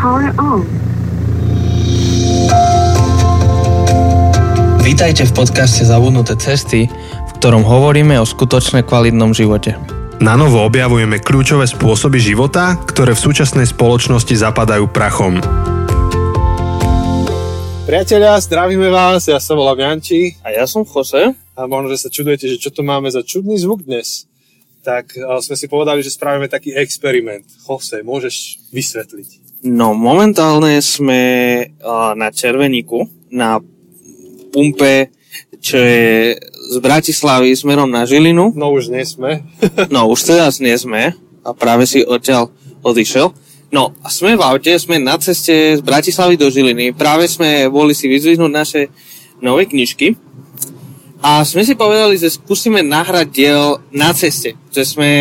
power on. Vítajte v podcaste Zabudnuté cesty, v ktorom hovoríme o skutočne kvalitnom živote. Na novo objavujeme kľúčové spôsoby života, ktoré v súčasnej spoločnosti zapadajú prachom. Priatelia, zdravíme vás, ja sa volám Janči A ja som Jose. a možno, že sa čudujete, že čo to máme za čudný zvuk dnes. Tak uh, sme si povedali, že spravíme taký experiment. Jose, môžeš vysvetliť. No momentálne sme na Červeníku, na pumpe, čo je z Bratislavy smerom na Žilinu. No už nie sme. No už teraz nie sme a práve si odtiaľ odišiel. No a sme v aute, sme na ceste z Bratislavy do Žiliny. Práve sme boli si vyzvihnúť naše nové knižky. A sme si povedali, že skúsime nahrať diel na ceste. Že sme,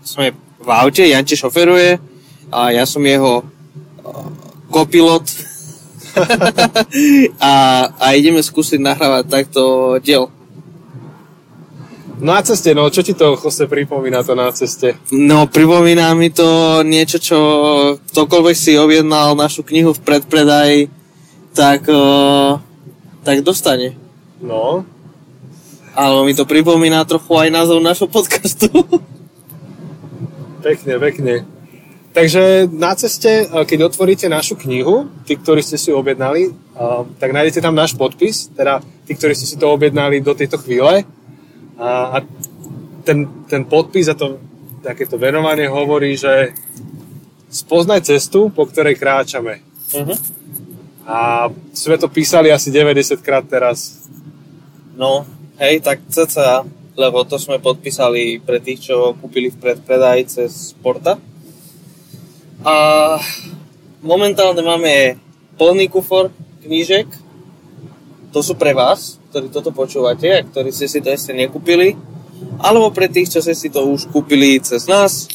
sme v aute, Janče šoferuje a ja som jeho kopilot. a, a ideme skúsiť nahrávať takto diel. Na ceste, no čo ti to, Jose, pripomína to na ceste? No, pripomína mi to niečo, čo ktokoľvek si objednal našu knihu v predpredaji, tak, uh, tak dostane. No, Ale mi to pripomína trochu aj názov našho podcastu. pekne, pekne. Takže na ceste, uh, keď otvoríte našu knihu, tí, ktorí ste si ju objednali, uh, tak nájdete tam náš podpis, teda tí, ktorí ste si to objednali do tejto chvíle. A, a ten, ten podpis a to takéto venovanie hovorí, že spoznaj cestu, po ktorej kráčame. Uh-huh. A sme to písali asi 90 krát teraz. No, hej, tak cca, lebo to sme podpísali pre tých, čo kúpili v predpredaji cez Porta. A momentálne máme plný kufor knížek. To sú pre vás, ktorí toto počúvate a ktorí ste si to ešte nekúpili. Alebo pre tých, čo ste si to už kúpili cez nás.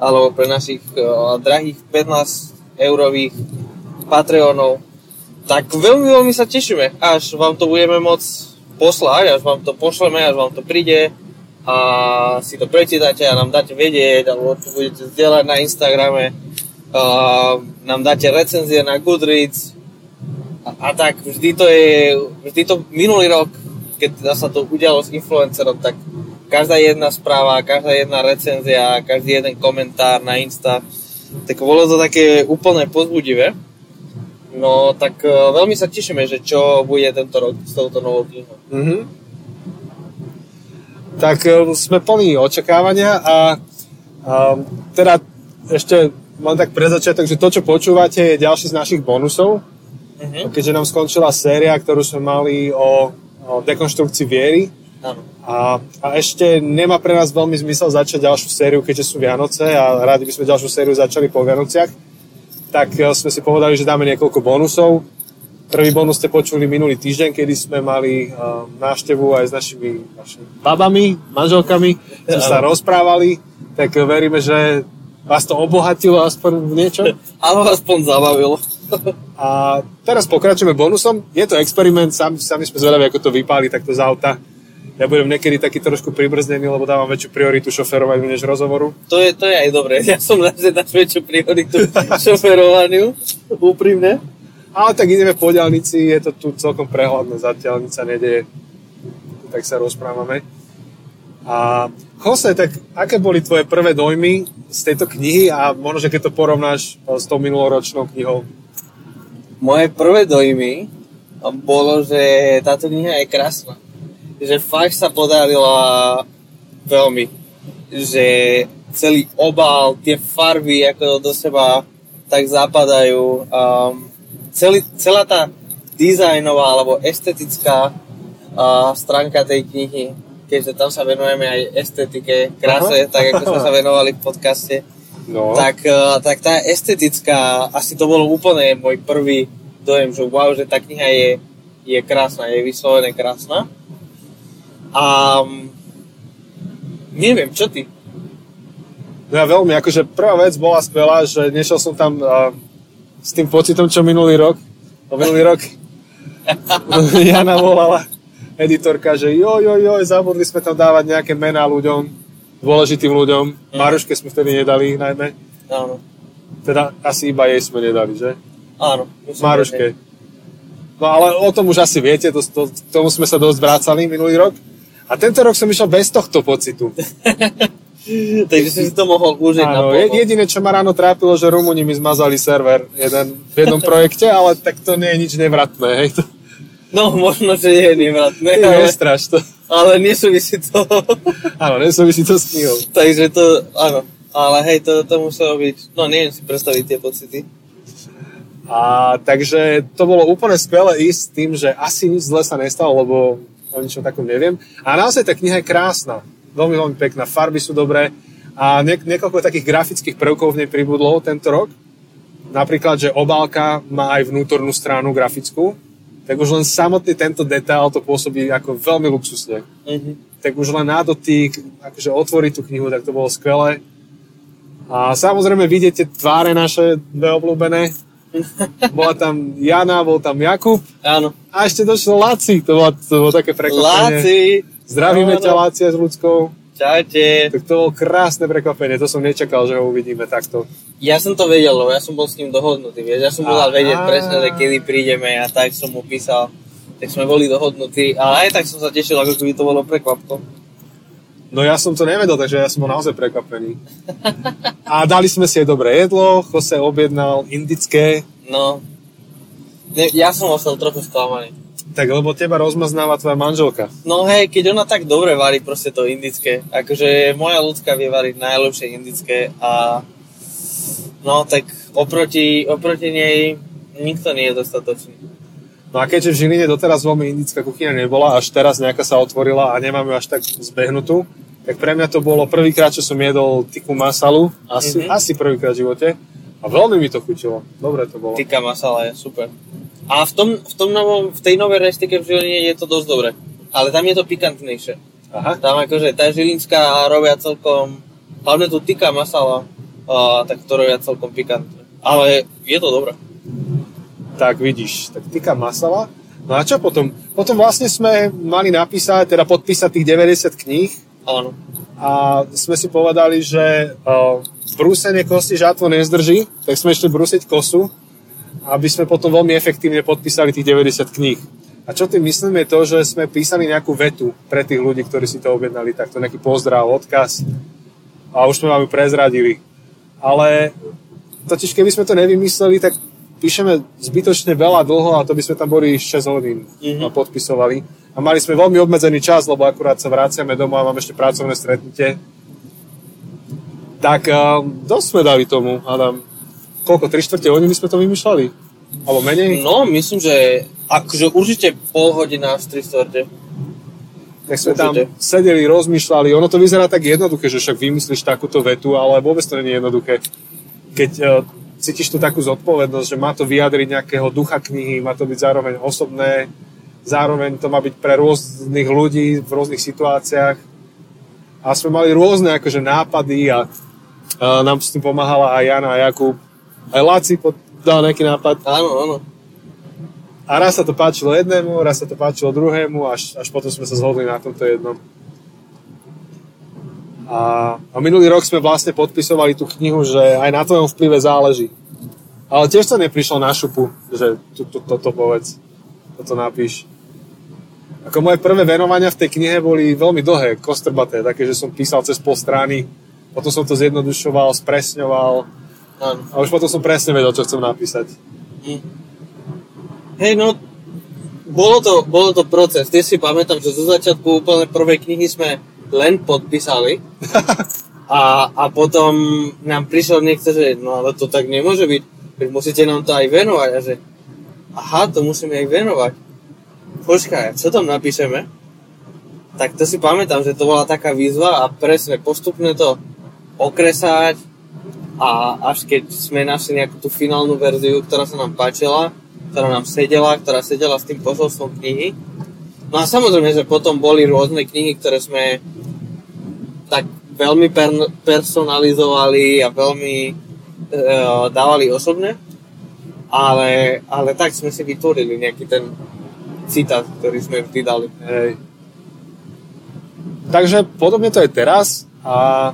Alebo pre našich uh, drahých 15 eurových Patreonov. Tak veľmi, veľmi sa tešíme, až vám to budeme môcť poslať, až vám to pošleme, až vám to príde a si to prečítate a nám dáte vedieť, alebo to budete zdieľať na Instagrame, a nám dáte recenzie na Goodreads a, a tak vždy to je, vždy to minulý rok, keď sa to udialo s influencerom, tak každá jedna správa, každá jedna recenzia, každý jeden komentár na Insta, tak bolo to také úplne pozbudivé. No tak e, veľmi sa tešíme, že čo bude tento rok s touto novou knihou. Mhm. Tak e, sme plní očakávania a, a teda ešte mám tak pre začiatok, že to, čo počúvate, je ďalší z našich bonusov. Mhm. Keďže nám skončila séria, ktorú sme mali o, o dekonštrukcii viery, Áno. A, a ešte nemá pre nás veľmi zmysel začať ďalšiu sériu, keďže sú Vianoce a rádi by sme ďalšiu sériu začali po Vianociach. Tak e, sme si povedali, že dáme niekoľko bonusov. Prvý bonus ste počuli minulý týždeň, kedy sme mali uh, návštevu aj s našimi, našimi babami, manželkami. Sme sa rozprávali, tak e, veríme, že vás to obohatilo aspoň v niečo. Ale aspoň zabavilo. A teraz pokračujeme bonusom. Je to experiment, sami, sami sme zvedaví, ako to vypáli takto z auta. Ja budem niekedy taký trošku pribrzdený, lebo dávam väčšiu prioritu šoferovaniu než rozhovoru. To je, to je aj dobré. Ja som rád, že dáš väčšiu prioritu šoferovaniu. Úprimne. Ale tak ideme po diálnici, je to tu celkom prehľadné, zatiaľ nič sa nedeje. Tak sa rozprávame. A Jose, tak aké boli tvoje prvé dojmy z tejto knihy a možno, že keď to porovnáš eh, s tou minuloročnou knihou? Moje prvé dojmy bolo, že táto kniha je krásna. Že fakt sa podarila veľmi. Že celý obal, tie farby, ako do seba tak zapadajú. Um, celý, celá tá dizajnová alebo estetická uh, stránka tej knihy, keďže tam sa venujeme aj estetike, kráse, Aha. tak ako sme sa venovali v podcaste, No. tak, uh, tak tá estetická, asi to bolo úplne môj prvý dojem, že wow, že tá kniha je, je krásna, je vyslovene krásna. A mm, neviem, čo ty? No ja veľmi, akože prvá vec bola skvelá, že nešiel som tam uh, s tým pocitom, čo minulý rok. No minulý rok Jana volala editorka, že jo, jo, jo, zabudli sme tam dávať nejaké mená ľuďom, dôležitým ľuďom. Maruške sme vtedy nedali najmä. Áno. Teda asi iba jej sme nedali, že? Áno. Maruške. No ale o tom už asi viete, to, to, k tomu sme sa dosť vrácali minulý rok. A tento rok som išiel bez tohto pocitu. Takže si to mohol užiť na Áno, je- jediné, čo ma ráno trápilo, že Rumúni mi zmazali server jeden, v jednom projekte, ale tak to nie je nič nevratné. Hej. To, No, možno, že je nevratné, to ale, nestraš to. ale nesúvisí to. Áno, nesúvisí to s knihou. Takže to, áno. Ale hej, to, to muselo byť, no neviem si predstaviť tie pocity. A takže to bolo úplne skvelé ísť s tým, že asi nič zle sa nestalo, lebo o ničom takom neviem. A naozaj tá kniha je krásna. Veľmi, veľmi pekná. Farby sú dobré. A nie, niekoľko takých grafických prvkov v nej pribudlo tento rok. Napríklad, že obálka má aj vnútornú stranu grafickú. Tak už len samotný tento detail to pôsobí ako veľmi luxusne. Mhm. Tak už len na dotyk, akože otvoriť tú knihu, tak to bolo skvelé. A samozrejme vidíte tváre naše dve obľúbené. Bola tam Jana, bol tam Jakub Áno. a ešte došiel Laci. To bolo, to bolo také prekvapenie. Láci. Zdravíme ťa, Lácia s ľudskou. Čaute. Tak to bolo krásne prekvapenie. To som nečakal, že ho uvidíme takto. Ja som to vedel, lebo ja som bol s ním dohodnutý, vieš. Ja som bol Aha. vedieť presne, že kedy prídeme a tak som mu písal. Tak sme boli dohodnutí, ale aj tak som sa tešil, ako keby to bolo prekvapko. No ja som to nevedel, takže ja som bol naozaj prekvapený. A dali sme si aj dobré jedlo. Jose objednal indické. No, ja som ostal trochu sklamaný. Tak lebo teba rozmaznáva tvoja manželka. No hej, keď ona tak dobre varí proste to indické, akože moja ľudská vie variť najlepšie indické a no tak oproti, oproti nej nikto nie je dostatočný. No a keďže v Žiline doteraz veľmi indická kuchyňa nebola, až teraz nejaká sa otvorila a nemám ju až tak zbehnutú, tak pre mňa to bolo prvýkrát, čo som jedol tiku masalu, asi, Mhm. asi prvýkrát v živote. A veľmi mi to chutilo. Dobre to bolo. Tikka masala je super. A v, tom, v, tom novom, v tej novej reštike v Žiline je to dosť dobre. Ale tam je to pikantnejšie. Aha. Tam akože tá žilinská robia celkom, hlavne tu tikka masala, a, tak to robia celkom pikantné. Ale je to dobré. Tak vidíš, tak tika masala. No a čo potom? Potom vlastne sme mali napísať, teda podpísať tých 90 kníh Áno. a sme si povedali, že uh, brúsenie kosti žátvo nezdrží, tak sme išli brúsiť kosu, aby sme potom veľmi efektívne podpísali tých 90 kníh. A čo tým myslím je to, že sme písali nejakú vetu pre tých ľudí, ktorí si to objednali, takto nejaký pozdrav, odkaz a už sme vám ju prezradili. Ale totiž keby sme to nevymysleli, tak píšeme zbytočne veľa dlho a to by sme tam boli 6 hodín Mhm. a podpisovali. A mali sme veľmi obmedzený čas, lebo akurát sa vraciame domov a máme ešte pracovné stretnutie. Tak um, dosť sme dali tomu, Adam. Koľko, 3 čtvrte hodiny sme to vymýšľali? Alebo menej? No, myslím, že akože určite pol hodina z 3 štvrte. Tak sme tam sedeli, rozmýšľali. Ono to vyzerá tak jednoduché, že však vymyslíš takúto vetu, ale vôbec to nie je jednoduché. Keď uh, cítiš tú takú zodpovednosť, že má to vyjadriť nejakého ducha knihy, má to byť zároveň osobné, zároveň to má byť pre rôznych ľudí v rôznych situáciách. A sme mali rôzne akože nápady a uh, nám s tým pomáhala aj Jana a Jakub. Aj Laci dal nejaký nápad. Áno, áno. A raz sa to páčilo jednému, raz sa to páčilo druhému, až, až potom sme sa zhodli na tomto jednom. A, a minulý rok sme vlastne podpisovali tú knihu, že aj na tvojom vplyve záleží. Ale tiež to neprišlo na šupu, že tu, tu, toto povedz, toto napíš. Ako moje prvé venovania v tej knihe boli veľmi dlhé, kostrbaté, také, že som písal cez pol strany, potom som to zjednodušoval, spresňoval áno. a už potom som presne vedel, čo chcem napísať. Hej, no, bolo to, bolo to proces. Ty si pamätám, že zo začiatku úplne prvej knihy sme len podpísali a, a potom nám prišiel niekto, že no ale to tak nemôže byť, veď musíte nám to aj venovať a že aha, to musíme aj venovať. Počkaj, čo tam napíšeme? Tak to si pamätám, že to bola taká výzva a presne postupne to okresať a až keď sme našli nejakú tú finálnu verziu, ktorá sa nám páčila, ktorá nám sedela, ktorá sedela s tým posolstvom knihy. No a samozrejme, že potom boli rôzne knihy, ktoré sme tak veľmi per- personalizovali a veľmi e, dávali osobne, ale, ale tak sme si vytvorili nejaký ten citát, ktorý sme vždy dali. Hej. Takže podobne to je teraz a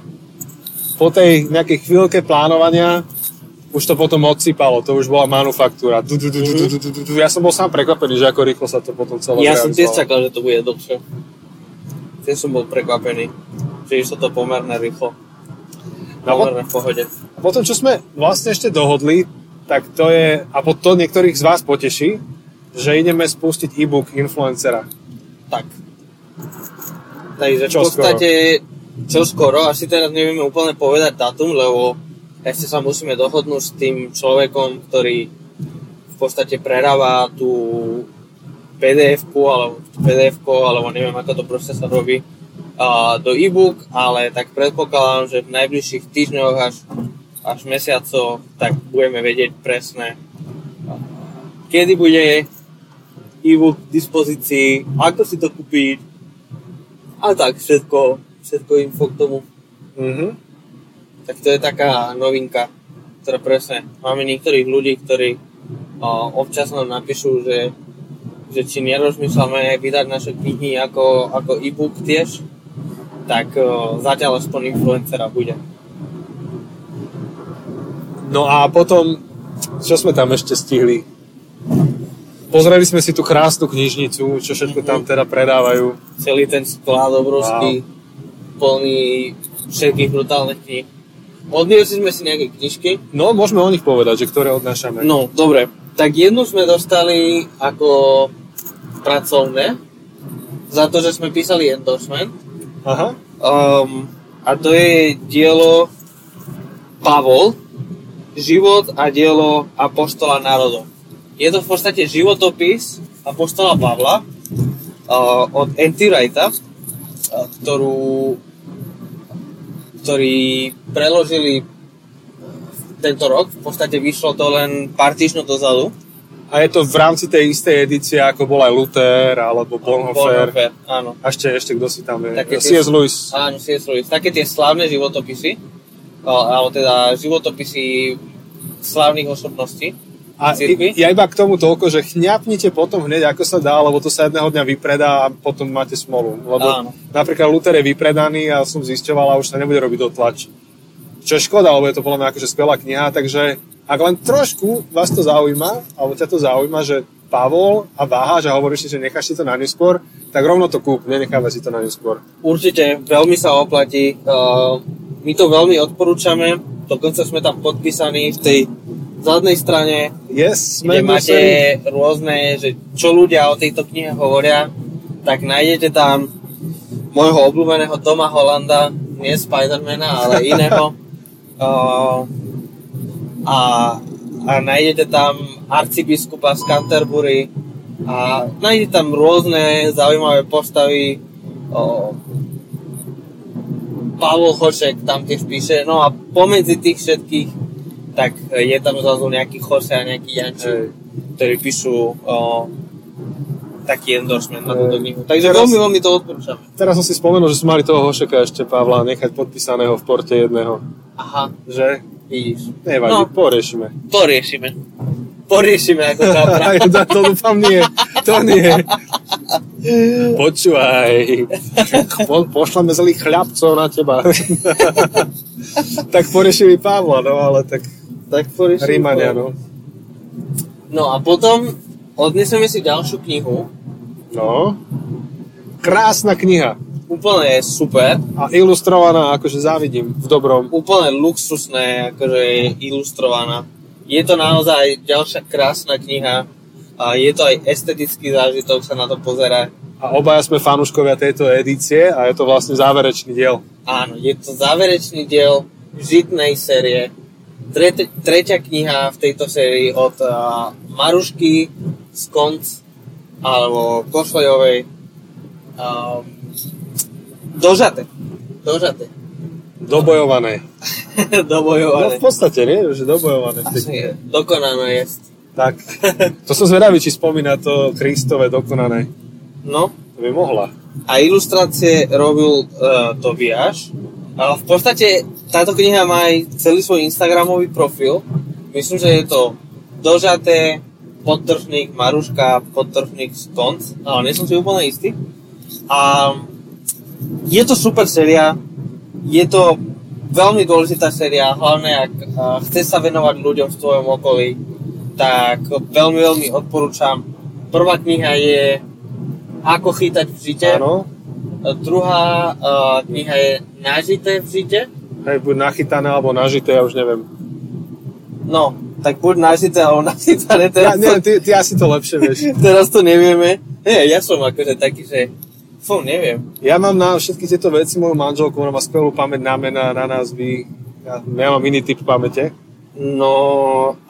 po tej nejakej chvíľke plánovania už to potom odsypalo, to už bola manufaktúra. Du, du, du, du, du, du, du, du. Ja som bol sám prekvapený, že ako rýchlo sa to potom celé Ja som tiež čakal, že to bude dlhšie. Tiež som bol prekvapený, že išlo to pomerne rýchlo. No, po- Pomerne v pohode. A potom, čo sme vlastne ešte dohodli, tak to je, a po to niektorých z vás poteší, že ideme spustiť e-book influencera. Tak. Takže v Čo podstate, čo skoro, asi teraz nevieme úplne povedať datum, lebo ešte sa musíme dohodnúť s tým človekom, ktorý v podstate preráva tú PDF-ku, alebo pdf alebo neviem, ako to proste sa robí, do e-book, ale tak predpokladám, že v najbližších týždňoch až, až mesiacoch tak budeme vedieť presne, kedy bude e-book k dispozícii, ako si to kúpiť a tak všetko, všetko info k tomu. Mhm. Tak to je taká novinka, ktorá presne, máme niektorých ľudí, ktorí o, občas nám napíšu, že, že či nerozmýšľame vydať naše knihy ako, ako e-book tiež, tak o, zatiaľ aspoň influencera bude. No a potom, čo sme tam ešte stihli? Pozreli sme si tú krásnu knižnicu, čo všetko tam teda predávajú. Celý ten sklad obrovský, plný všetkých brutálnych kníh. Odniesli sme si nejaké knižky, No, môžeme o nich povedať, že ktoré odnášame. No, dobre. Tak jednu sme dostali ako pracovné, za to, že sme písali endorsement. Aha. Um, a to je dielo Pavol, život a dielo Apoštola národov. Je to v podstate životopis Apoštola Pavla uh, od N.T. Wrighta, uh, ktorú, ktorý preložili tento rok. V podstate vyšlo to len pár týždňov dozadu. A je to v rámci tej istej edície, ako bol aj Luther, alebo Bonhoeffer. Bonhoeffer, áno. A ešte, ešte kto si tam je? Také tie- C.S. Lewis. Áno, C.S. Lewis. Také tie slávne životopisy, alebo teda životopisy slávnych osobností. A cirkvi? ja iba k tomu toľko, že chňapnite potom hneď, ako sa dá, lebo to sa jedného dňa vypredá a potom máte smolu. Lebo Áno. napríklad Luther je vypredaný a som zisťoval a už sa nebude robiť dotlač. Čo je škoda, lebo je to podľa mňa akože skvelá kniha, takže ak len trošku vás to zaujíma, alebo ťa to zaujíma, že Pavol a váhaš a hovoríš si, že necháš si to na neskôr, tak rovno to kúp, nenechávaj si to na neskôr. Určite veľmi sa oplatí. Uh, my to veľmi odporúčame. Dokonca sme tam podpísaní v tej zadnej strane, Yes, kde máte rôzne, že čo ľudia o tejto knihe hovoria, tak nájdete tam môjho obľúbeného Toma Hollanda, nie Spidermana, ale iného. Uh, a, a nájdete tam arcibiskupa z Canterbury a nájdete tam rôzne zaujímavé postavy. Uh, Pavol Hošek tam tiež píše, no a pomedzi tých všetkých tak je tam zrazu nejaký Jose a nejaký Janči, ktorí píšu o, taký endorsement na túto knihu. Takže Teraz- veľmi, veľmi to odporúčame. Teraz som si spomenul, že sme mali toho Hošeka ešte Pavla nechať podpísaného v porte jedného. Aha, Že? vidíš. Nevadí, No. poriešime. To riešime. Poriešime ako kapra. To, dúfam nie. To nie. Počúvaj. Po, pošleme zlých chľapcov na teba. tak poriešili Pavla, no ale tak tak poriešime. Rímania, no. No a potom odneseme si ďalšiu knihu. No. Krásna kniha. Úplne super. A ilustrovaná, akože závidím v dobrom. Úplne luxusné, akože ilustrovaná. Je to naozaj ďalšia krásna kniha. A je to aj estetický zážitok sa na to pozerať. A obaja sme fanúškovia tejto edície a je to vlastne záverečný diel. Áno, je to záverečný diel žitnej série. Trete, tretia kniha v tejto sérii od uh, Marušky z Konc alebo Košlejovej um, Dožate. Dožate. Dobojované. No Dobojované. v podstate, nie? Že dobojované. Asi. Dokonané je. Tak. To som zvedavý, či spomína to Kristové dokonané. No, To by mohla. a ilustrácie robil uh, Tobiáš. A v podstate táto kniha má aj celý svoj Instagramový profil. Myslím, že je to dožaté podtržník Maruška, podtržník Skonc, ale nie som si úplne istý. A je to super séria, je to veľmi dôležitá séria, hlavne ak uh, chceš sa venovať ľuďom v tvojom okolí, tak veľmi, veľmi odporúčam. Prvá kniha je Ako chytať v žite. Áno. Druhá uh, kniha je Nažité v žite. Hej, buď nachytané alebo nažité, ja už neviem. No, tak buď nažité alebo nachytané. Ja, Teraz, nie, to, ty, ty asi to lepšie vieš. teraz to nevieme. Nie, ja som akože taký, že fú, neviem. Ja mám na všetky tieto veci moju manželku, ona má skvelú pamäť na mená, na názvy. Ja, ja mám iný typ pamäte. No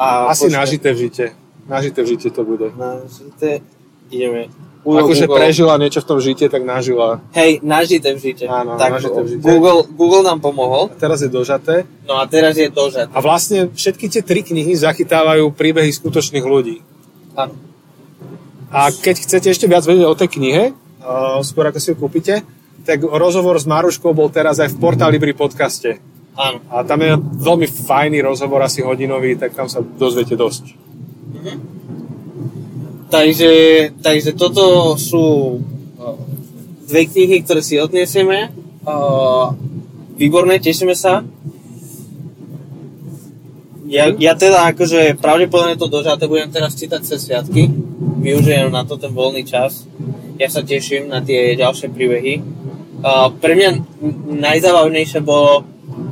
a... Asi počkaj. nažité v žite. Nažité v žite to bude. Nažité, ideme. Akože Google. prežila niečo v tom žite, tak nažila. Hej, nažité v žite. Áno, tak nažité v žite. Google, Google nám pomohol. A teraz je dožaté. No a teraz je dožad. A vlastne všetky tie tri knihy zachytávajú príbehy skutočných ľudí. Áno. A keď chcete ešte viac vedieť o tej knihe, uh, skôr ako si ju kúpite, tak rozhovor s Maruškou bol teraz aj v Porta Libri podcaste. Áno. A tam je veľmi fajný rozhovor, asi hodinový, tak tam sa dozviete dosť. Takže, takže toto sú uh, dve knihy, ktoré si odniesieme. Uh, výborné, tešíme sa. Ja, ja teda akože pravdepodobne to dožaté budem teraz čítať cez sviatky. Využijem na to ten voľný čas. Ja sa teším na tie ďalšie príbehy. Uh, pre mňa n- najzábavnejšie bolo,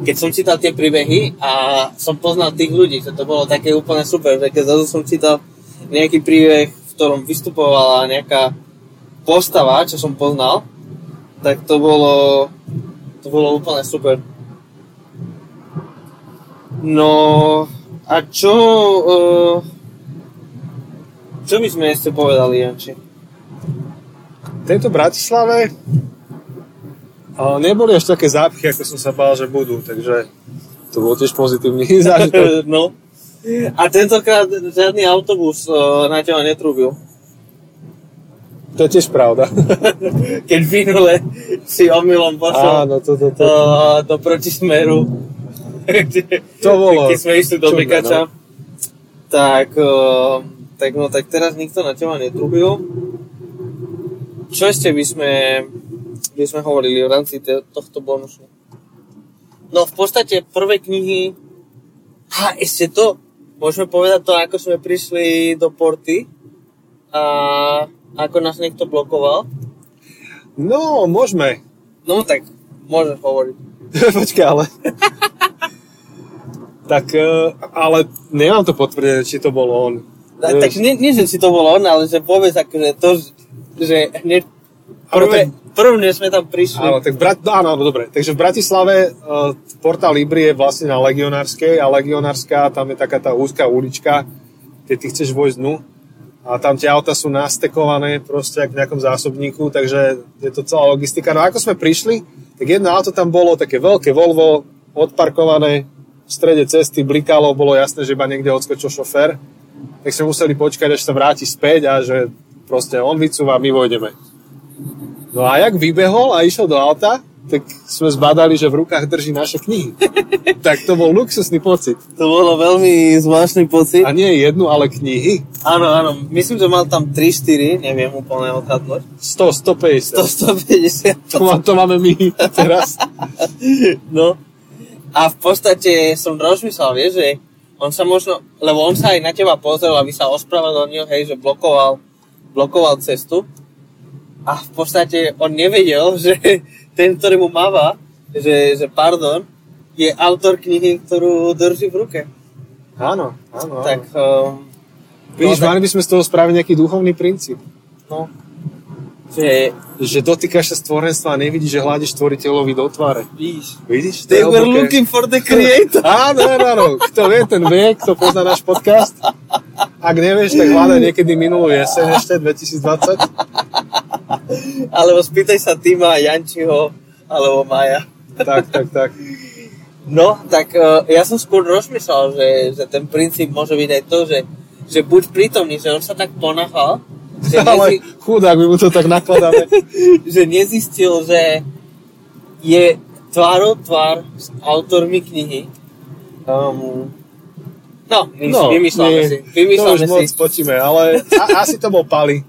keď som čítal tie príbehy a som poznal tých ľudí, to bolo také úplne super, že keď zrazu som čítal nejaký príbeh, ktorom vystupovala nejaká postava, čo som poznal, tak to bolo, to bolo úplne super. No, a čo, uh, čo by sme ešte povedali, Janči? V tejto Bratislave uh, neboli až také zápchy, ako som sa bál, že budú, takže to bol tiež pozitívny zážitok. no. A tentokrát žiadny autobus uh, na teba netrúbil. To je tiež pravda. Keď minule si omylom pošiel Áno, to, to, to. do, do protismeru. To bolo Keď sme išli do Bekača. no. Tak, uh, tak, no, tak teraz nikto na teba netrúbil. Čo ešte by sme, by sme hovorili v rámci te, tohto bonusu? No v podstate prvé knihy... Ha, ešte to. Môžeme povedať to, ako sme prišli do porty a ako nás niekto blokoval. No, môžeme. No tak, môžeš hovoriť. Počkaj, ale... tak, uh, ale nemám to potvrdené, či to bol on. Tak, tak nie, nie, že si to bol on, ale že povedz akože to, že hneď prvé, prvne sme tam prišli. Áno, tak Brat... no, áno, áno, dobre. Takže v Bratislave uh, portál Libri je vlastne na Legionárskej a Legionárska, tam je taká tá úzká ulička, keď ty chceš vojsť dnu a tam tie auta sú nastekované proste v nejakom zásobníku, takže je to celá logistika. No a ako sme prišli, tak jedno auto tam bolo také veľké Volvo, odparkované v strede cesty, blikalo, bolo jasné, že iba niekde odskočil šofér. Tak sme museli počkať, až sa vráti späť a že proste on vycúva, my vojdeme. No a jak vybehol a išiel do auta, tak sme zbadali, že v rukách drží naše knihy. tak to bol luxusný pocit. To bolo veľmi zvláštny pocit. A nie jednu, ale knihy. Áno, áno, myslím, že mal tam 3-4, neviem úplne odhadnúť. 100, 150. 100, 150. To, má, to máme my teraz. No. A v podstate som rozmyslel, vieš, že on sa možno, lebo on sa aj na teba pozrel, aby sa ospravedlnil, hej, že blokoval, blokoval cestu. A v podstate on nevedel, že ten, ktorý mu máva, že, že pardon, je autor knihy, ktorú drží v ruke. Áno, áno. áno. Tak, um, Vidíš, no, tak- mali by sme z toho spraviť nejaký duchovný princíp. no, že, Že dotýkaš sa stvorenstva a nevidíš, že hľadíš stvoriteľovi do tváre. víš, Vidíš? They were hlboké. looking for the creator. Áno, áno, áno. Kto vie, ten vie, kto pozná náš podcast. Ak nevieš, tak hľadaj niekedy minulú jeseň ešte, 2020. Alebo spýtaj sa Tima, Jančiho, alebo Maja. Tak, tak, tak. No, tak uh, ja som skôr rozmyslel, že, že ten princíp môže byť aj to, že, že buď prítomný, že on sa tak ponachal, že, Ale nezi, chudák, my mu to tak nakladáme. že nezistil, že je tvárou tvár s autormi knihy. Um, no, my, no, vymýšľame nie, si. To Vymýšľame už moc si. spočíme, ale a, asi to bol Pali.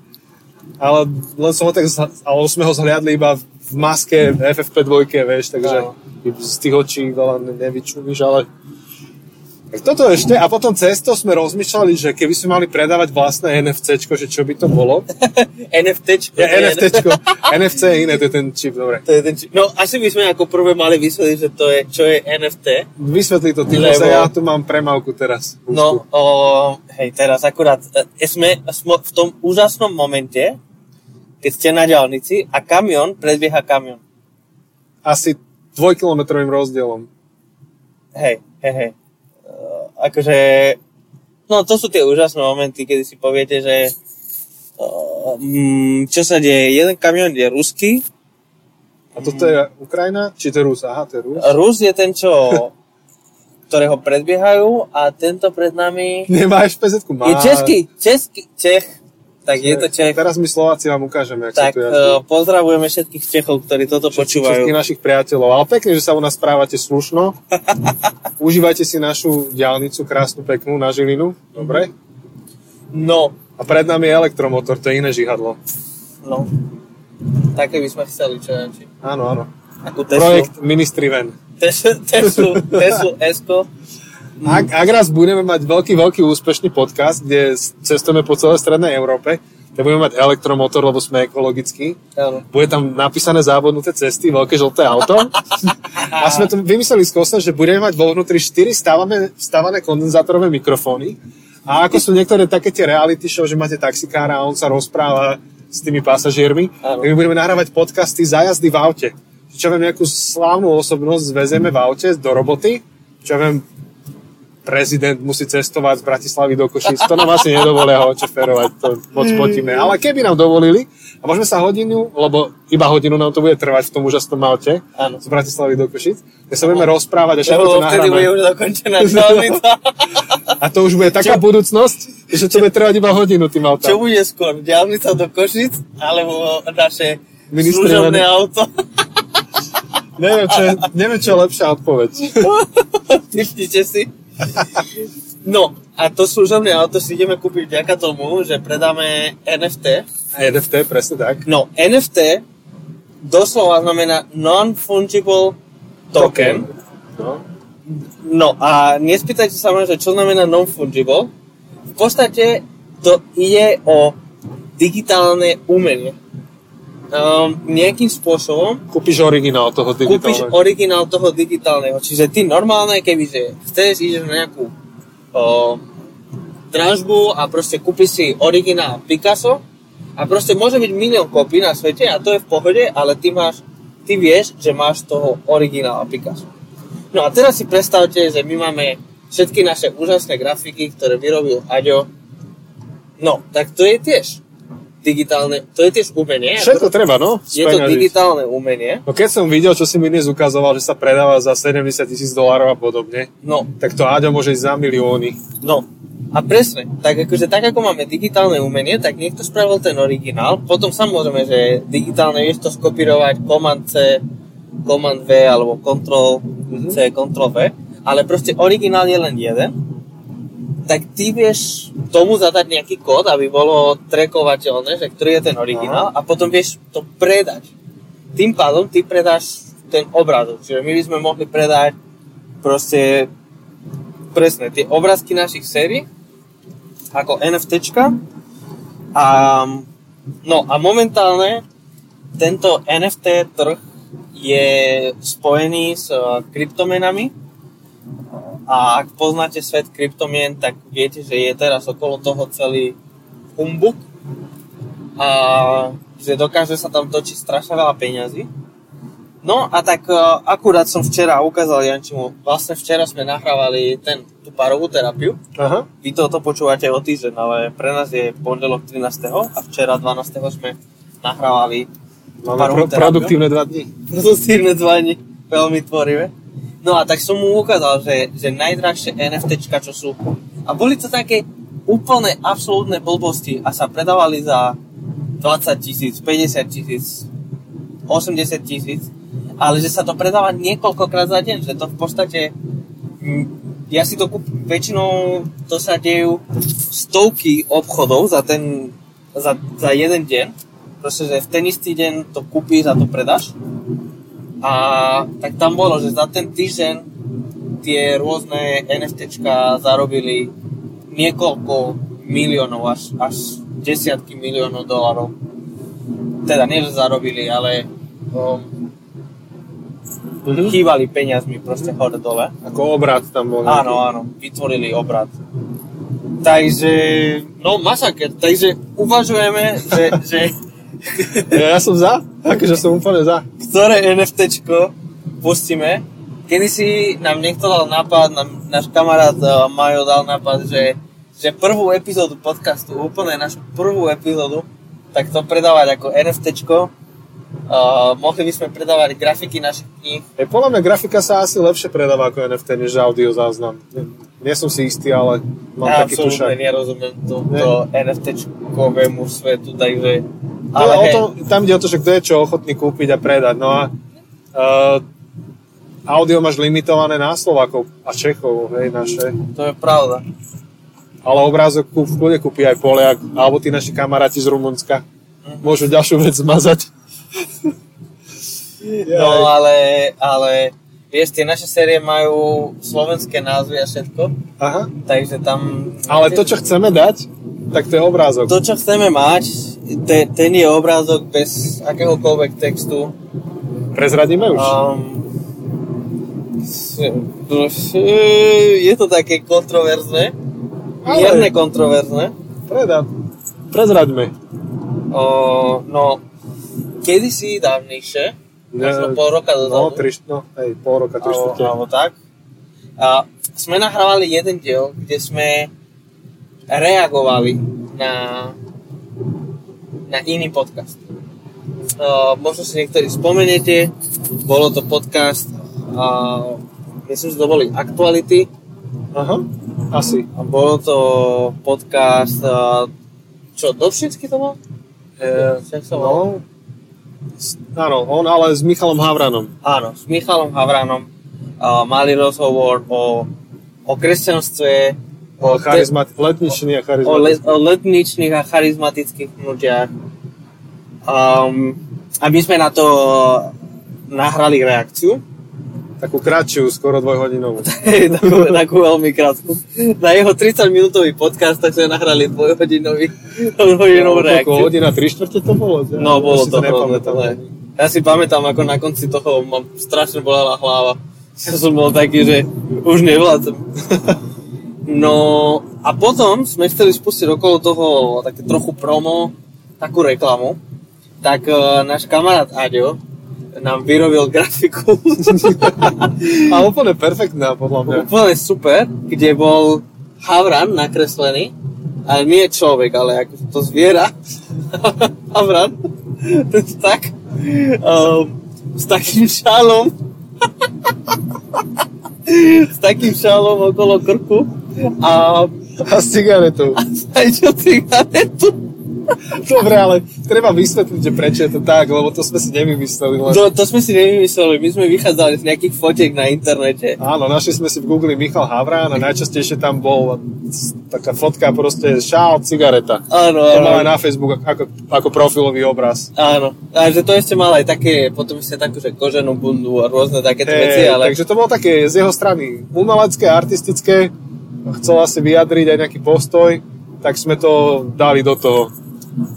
Ale len som ho tak, ale sme ho zhliadli iba v maske v FFP2, vieš, takže Áno. z tých očí veľa ne- nevyčuníš, ale toto ešte, a potom cesto sme rozmýšľali, že keby sme mali predávať vlastné NFCčko, že čo by to bolo. NFTčko. Ja, NFTčko, NFC je iné, to je ten čip, dobre. To je ten, či- no, asi by sme ako prvé mali vysvetliť, že to je, čo je NFT. Vysvetli to ty, Lebo- ja tu mám premávku teraz. No, o, hej, teraz akurát e, sme, sme v tom úžasnom momente, keď ste na diálnici a kamion predbieha kamion. Asi dvojkilometrovým rozdielom. Hej, hej, hej. Akože, no to sú tie úžasné momenty, kedy si poviete, že mm, čo sa deje, jeden kamion je ruský, A toto je Ukrajina? Či to je Rus? Aha, to je Rus. Rus je ten, čo ktorého predbiehajú a tento pred nami Nemá špz má. je český, český, Čech, tak je to Čech. Teraz my Slováci vám ukážeme, jak Tak tu jazdí. uh, pozdravujeme všetkých Čechov, ktorí toto počúvajú. Všetkých našich priateľov. Ale pekne, že sa u nás správate slušno. Užívajte si našu diálnicu, krásnu, peknú, na Žilinu. Dobre? No, A pred nami je elektromotor, to je iné žihadlo. no. Také by sme chceli, čo ja či. Áno, áno. Teslu. Projekt Ministry Ven. Teslu, Teslu, Teslu. Ak, ak raz budeme mať veľký, veľký úspešný podcast, kde cestujeme po celej strednej Európe, tak budeme mať elektromotor, lebo sme ekologickí. Áno. Bude tam napísané závodnuté cesty, veľké žlté auto. A sme to vymysleli skosne, že budeme mať vo vnútri 4 stávané, stávané kondenzátorové mikrofóny. A ako sú niektoré také tie reality show, že máte taxikára a on sa rozpráva s tými pasažiermi, my budeme nahrávať podcasty za jazdy v aute. Čo viem, nejakú slávnu osobnosť zvezieme v aute do roboty, čo viem, prezident musí cestovať z Bratislavy do Košíc. To nám asi nedovolia ho očeferovať, to moc potíme. Ale keby nám dovolili, a môžeme sa hodinu, lebo iba hodinu nám to bude trvať v tom úžasnom Áno. z Bratislavy do Košic, tak sa budeme rozprávať a všetko to bude nahráme. už dokončená diálnica. A to už bude taká budúcnosť, že to bude trvať iba hodinu tým Čo autom. bude skôr? Diálnica do Košic alebo naše služobné auto? Neviem, čo je, neviem, čo je lepšia odpoveď. Typnite si. No, a to služobné auto si ideme kúpiť vďaka tomu, že predáme NFT. NFT, presne tak. No, NFT doslova znamená Non-Fungible Token. No. No a nespýtajte sa ma, že čo znamená non-fungible. V podstate to ide o digitálne umenie. Um, nejakým spôsobom Kúpiš originál toho kúpiš digitálneho. originál toho digitálneho. Čiže ty normálne, kebyže chceš, ideš na nejakú o, dražbu a proste kúpiš si originál Picasso a proste môže byť milión kopí na svete a to je v pohode, ale ty máš, ty vieš, že máš toho originála Picasso. No a teraz si predstavte, že my máme všetky naše úžasné grafiky, ktoré vyrobil Aďo. No, tak to je tiež digitálne, to je tiež umenie. Všetko treba, no? je to digitálne umenie. No keď som videl, čo si mi dnes ukazoval, že sa predáva za 70 tisíc dolárov a podobne, No, tak to Áďo môže ísť za milióny. No, a presne, tak akože tak ako máme digitálne umenie, tak niekto spravil ten originál, potom samozrejme, že digitálne vieš to skopírovať Command C, Command V alebo Ctrl C, Ctrl V, ale proste originál je len jeden, tak ty vieš tomu zadať nejaký kód, aby bolo trackovateľné, že ktorý je ten originál a potom vieš to predať. Tým pádom ty predáš ten obrázok, čiže my by sme mohli predať proste presne tie obrázky našich sérií ako NFTčka a no a momentálne tento NFT trh je spojený s kryptomenami a ak poznáte svet kryptomien, tak viete, že je teraz okolo toho celý humbug a že dokáže sa tam točiť strašne veľa peňazí. No a tak uh, akurát som včera ukázal Jančimu, vlastne včera sme nahrávali ten, tú parovú terapiu. Aha. Vy toto počúvate o týždeň, ale pre nás je pondelok 13. a včera 12. sme nahrávali Máme pro, terapiu. produktívne dva dní. Produktívne dvani, veľmi tvorivé. No a tak som mu ukázal, že, že najdrahšie NFTčka, čo sú. A boli to také úplne absolútne blbosti a sa predávali za 20 tisíc, 50 tisíc, 80 tisíc, ale že sa to predáva niekoľkokrát za deň, že to v podstate mm, ja si to kúp, väčšinou to sa dejú stovky obchodov za ten za, za jeden deň, proste, že v ten istý deň to kúpiš a to predáš. A tak tam bolo, že za ten týždeň tie rôzne NFTčka zarobili niekoľko miliónov, až, až desiatky miliónov dolarov. Teda nie, že zarobili, ale um, Mhm. chýbali peniazmi proste hore dole. Ako obrat tam bol. Áno, áno, vytvorili obrad. Takže, no masaker, takže uvažujeme, že, že Ja, ja som za, akože som úplne za. ktoré NFTčko pustíme. Kedy si nám niekto dal nápad, nám, náš kamarát uh, Majo dal nápad, že, že prvú epizódu podcastu, úplne našu prvú epizódu, tak to predávať ako NFTčko. Uh, mohli by sme predávať grafiky našich kníh. E, podľa mňa grafika sa asi lepšie predáva ako NFT, než audio záznam. Nie, nie som si istý, ale mám Ja taký absolútne tušak. nerozumiem to, to NFTčkovému svetu, takže... Ale o to, tam ide o to, že kto je čo ochotný kúpiť a predať. No a uh, audio máš limitované na Slovákov a Čechov, hej, naše. to je pravda. Ale obrázok v kľude kúpi aj Poliak, alebo tí naši kamaráti z Rumunska. Môžu ďalšiu vec zmazať. No ale, ale vieš, tie naše série majú slovenské názvy a všetko, Aha. takže tam... Ale to, čo chceme dať, tak to je obrázok. To, čo chceme mať, te, ten je obrázok bez akéhokoľvek textu. Prezradíme už? Um, je to také kontroverzné, Ale- mierne kontroverzné. Predať. Prezraďme. O, no, kedysi dávnejšie, možno pol roka No, dozadu, tri, no, hej, pol roka, tri alebo, alebo tak, a sme nahrávali jeden diel, kde sme reagovali na, na iný podcast. Uh, možno si niektorí spomeniete, bolo to podcast, uh, myslím, že to boli Aktuality, Aha, asi. a bolo to podcast, uh, čo, Dobšinský to bol? Volal? no, áno, on ale s Michalom Havranom. Áno, s Michalom Havranom uh, mali rozhovor o, o kresťanstve, O charizmat, letničný a o, charizmatický. le, o letničných a charizmatických hnutiach. Um, a my sme na to nahrali reakciu, Takú kratšiu, skoro dvojhodinovú. takú, takú veľmi krátku. Na jeho 30 minútový podcast, tak sme nahrali dvojhodinový dvojhodinovú Koľko reakciu. hodina, tri štvrte to bolo? No, bolo Ja to to Ja si pamätám, ako na konci toho ma strašne bolela hlava. Ja som bol taký, že už nevládzem. No a potom sme chceli spustiť okolo toho také trochu promo, takú reklamu. Tak uh, náš kamarát Aďo nám vyrobil grafiku. A úplne perfektná, podľa mňa. Úplne super, kde bol Havran nakreslený, ale nie človek, ale ako to zviera. Havran, ten tak, um, s takým šálom, s takým šálom okolo krku a A s cigaretou. aj čo cigaretu. Dobre, ale treba vysvetliť, že prečo je to tak, lebo to sme si nevymysleli. Len... To, to sme si nevymysleli, my sme vychádzali z nejakých fotiek na internete. Áno, našli sme si v Google Michal Havrán a najčastejšie tam bol taká fotka proste šál, cigareta. Áno, To mal aj áno. na Facebook ako, ako profilový obraz. Áno, a že to ešte mal aj také, potom ešte takú, že koženú bundu a rôzne takéto veci, Hej, ale... Takže to bolo také z jeho strany umelecké, artistické, chcel asi vyjadriť aj nejaký postoj, tak sme to dali do toho.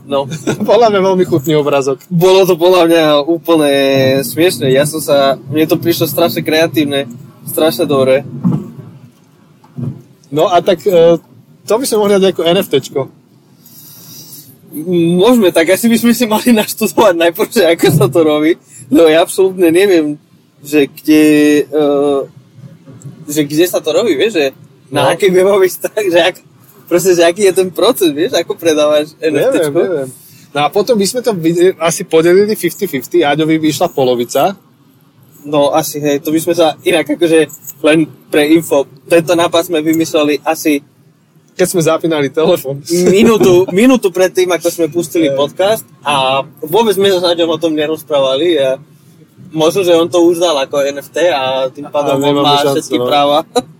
No, Podľa mňa veľmi chutný obrazok. bolo to podľa mňa úplne smiešne. Ja som sa, mne to prišlo strašne kreatívne, strašne dobre. No a tak e, to by sme mohli dať ako NFTčko. Môžeme, tak asi by sme si mali naštudovať najprv, že ako sa to robí, lebo ja absolútne neviem, že kde, uh, že kde sa to robí, vieš, že na No. akých webových strach, že ak, proste, že aký je ten proces, vieš, ako predávaš Neviem, NFT. neviem. No a potom by sme to asi podelili 50-50, Aďovi by išla polovica. No asi, hej, to by sme sa inak akože len pre info, tento nápad sme vymysleli asi keď sme zapínali telefon. minútu, minútu pred tým, ako sme pustili podcast a vôbec sme sa s Aďom o tom nerozprávali a možno, že on to už dal ako NFT a tým pádom on nemáme má šancu, všetky no. práva.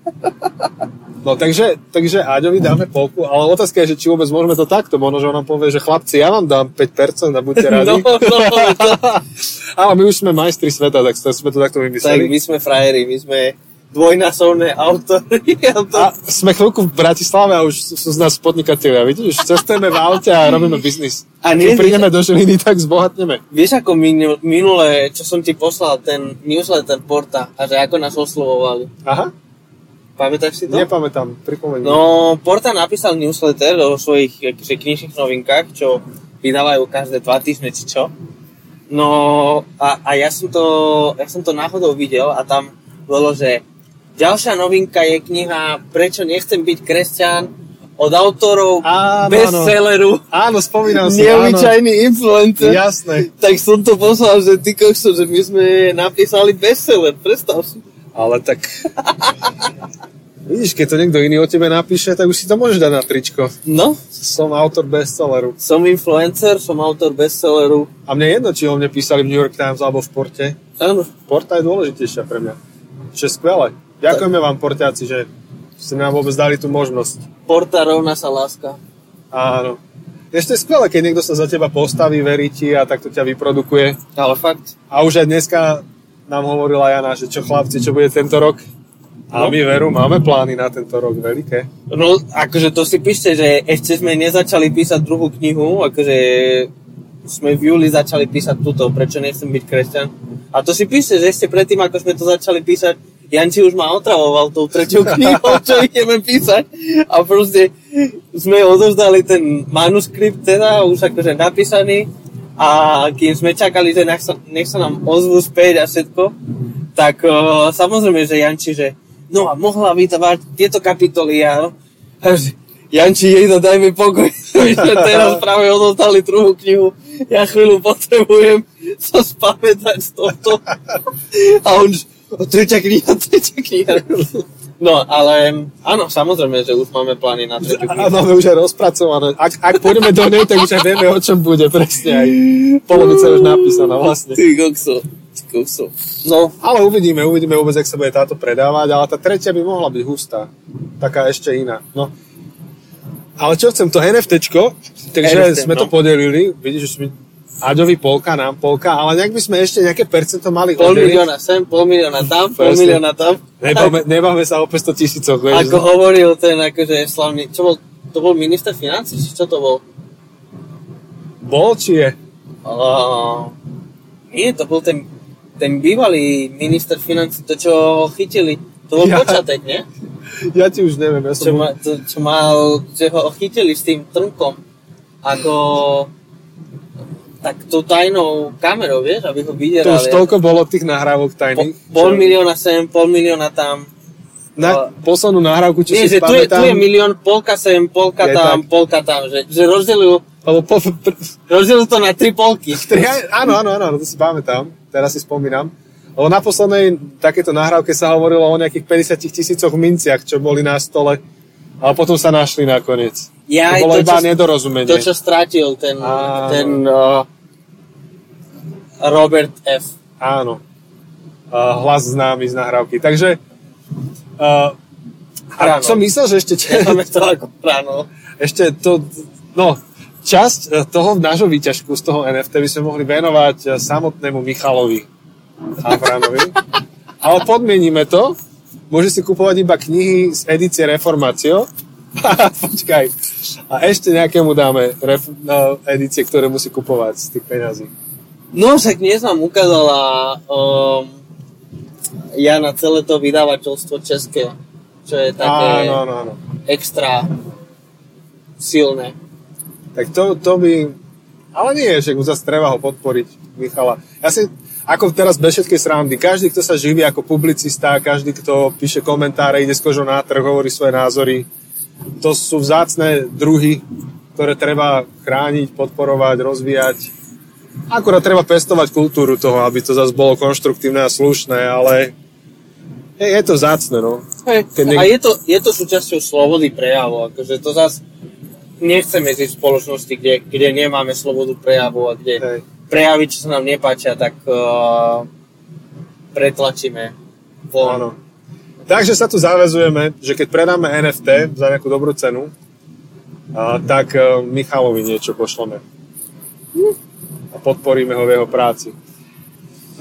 No takže, takže Áďovi dáme polku, ale otázka je, že či vôbec môžeme to takto, možno, že on nám povie, že chlapci, ja vám dám 5% a buďte radi. No, no, to, ale my už sme majstri sveta, tak sme to takto tak vymysleli. my sme frajeri, my sme dvojnásobné autory. A sme chvíľku v Bratislave a už sú z nás podnikatelia, vidíš? Cestujeme v aute a robíme biznis. A nie- Keď prídeme do Žiliny, tak zbohatneme. vieš ako minul, minule, čo som ti poslal, ten newsletter Porta, a že ako nás oslovovali. Aha, Pamätáš si to? nepamätám, pripomeň. No, Porta napísal newsletter o svojich akože, knižných novinkách, čo vydávajú každé dva týždne, či čo. No, a, a ja, som to, ja som to náhodou videl a tam bolo, že ďalšia novinka je kniha Prečo nechcem byť kresťan od autorov Áno, bestselleru Áno, spomínam si, áno. Neobyčajný influencer. Jasné. Tak som to poslal, že ty kokso, že my sme napísali bestseller, predstav si. Ale tak... Vidíš, keď to niekto iný o tebe napíše, tak už si to môžeš dať na tričko. No, Som autor bestselleru. som influencer, som autor bestselleru. A mne je jedno, či o mne písali v New York Times alebo v Porte. Áno, Porta je dôležitejšia pre mňa. Čo je skvelé. Ďakujeme vám, portiaci, že ste nám vôbec dali tú možnosť. porta rovná sa láska. Áno. Ešte je skvelé, keď niekto sa za teba postaví, verí ti a takto ťa vyprodukuje. Ale fakt. A už aj dneska nám hovorila Jana, že čo chlapci, čo bude tento rok. A No. my veru, máme plány na tento rok veľké. No, akože to si píšte, že ešte sme nezačali písať druhú knihu, akože sme v júli začali písať túto, prečo nechcem byť kresťan. A to si píšte, že ešte predtým, ako sme to začali písať, Janči už ma otravoval tou treťou knihou, čo ideme písať. A proste sme odovzdali ten manuskript teda, už akože napísaný. A kým sme čakali, že nech sa, nech sa nám ozvu späť a všetko, tak uh, samozrejme, že Janči, že no a mohla vydávať tieto kapitoly a, a že, Janči, jej to daj mi pokoj. My sme teraz práve odostali druhú knihu. Ja chvíľu potrebujem sa spamätať z tohto. A on, že, "O, tretia kniha, tretia kniha. No, ale áno, samozrejme, že už máme plány na tretiu A knihu. máme už aj rozpracované. Ak, ak pôjdeme do nej, tak už aj vieme, o čom bude presne. Aj polovica už napísaná vlastne. Ty kokso, kokso. No, Ale uvidíme, uvidíme vôbec, jak sa bude táto predávať, ale tá tretia by mohla byť hustá. Taká ešte iná. No. Ale čo chcem, to NFTčko, takže NFT, sme to no. podelili, vidíš, že sme Aďovi polka, nám polka, ale nejak by sme ešte nejaké percento mali pol oddeliť. milióna sem, pol milióna tam, pol Presne. milióna tam. Nebáme, nebáme sa o 500 tisícoch, vieš. Ako hovoril ten akože slavný, čo bol, to bol minister financí, či čo to bol? Bol, či je? Uh, nie, to bol ten, ten bývalý minister financí, to čo ho chytili. To bol Ja. počatek, nie? Ja ti už neviem, ja Čo, som... ma, to, čo mal, že ho chytili s tým trnkom. Ako tak tou tajnou kamerou, vieš, aby ho To vydierali. už toľko bolo tých nahrávok Po, tajných. pol že- milióna sem, pol milióna tam. Na poslednú nahrávku, čo Nie, si že tu je, tu je milión, polka sem, polka Je tam, tak. polka tam. Že, že rozdelil, Lebo po, pr, rozdelil to na tri polky. Tri, áno, áno, áno, to si pamätám, teraz si spomínam. Lebo na poslednej takéto nahrávke sa hovorilo o nejakých 50 tisícoch minciach, čo boli na stole, ale potom sa našli nakoniec. Ja, to bolo to, iba čo- nedorozumenie. To, čo strátil ten, Áno. ten uh, Robert F. Áno. Uh, hlas známy z nahrávky. Takže uh, a som myslel, že ešte, Máme to ako ráno. ešte to, no, časť eh, toho nášho výťažku z toho NFT by sme mohli venovať eh, samotnému Michalovi Havránovi. Ale podmieníme to. Môže si kupovať iba knihy z edície Reformácio. Počkaj. A ešte nejakému dáme ref, no, edície, ktoré musí kupovať z tých peňazí. No, však dnes nám ukázala um, Jana celé to vydavateľstvo české, čo je také Áno, áno, áno. extra silné. Tak to, to by... Ale nie, že zase treba ho podporiť, Michala. Ja si, ako teraz bez všetkej srandy, každý, kto sa živí ako publicista, každý, kto píše komentáre, ide s kožou na trh, hovorí svoje názory, to sú vzácne druhy, ktoré treba chrániť, podporovať, rozvíjať. Akurát treba pestovať kultúru toho, aby to zase bolo konštruktívne a slušné, ale je, je to vzácne, no. Hej. Keď A je to, je to súčasťou slobody prejavu, akože to zase nechceme žiť v spoločnosti, kde, kde nemáme slobodu prejavu a kde Hej. prejavy, čo sa nám nepáčia, tak uh, pretlačíme von. Áno. Takže sa tu zavezujeme, že keď predáme NFT za nejakú dobrú cenu, a, tak a, Michalovi niečo pošleme. A podporíme ho v jeho práci.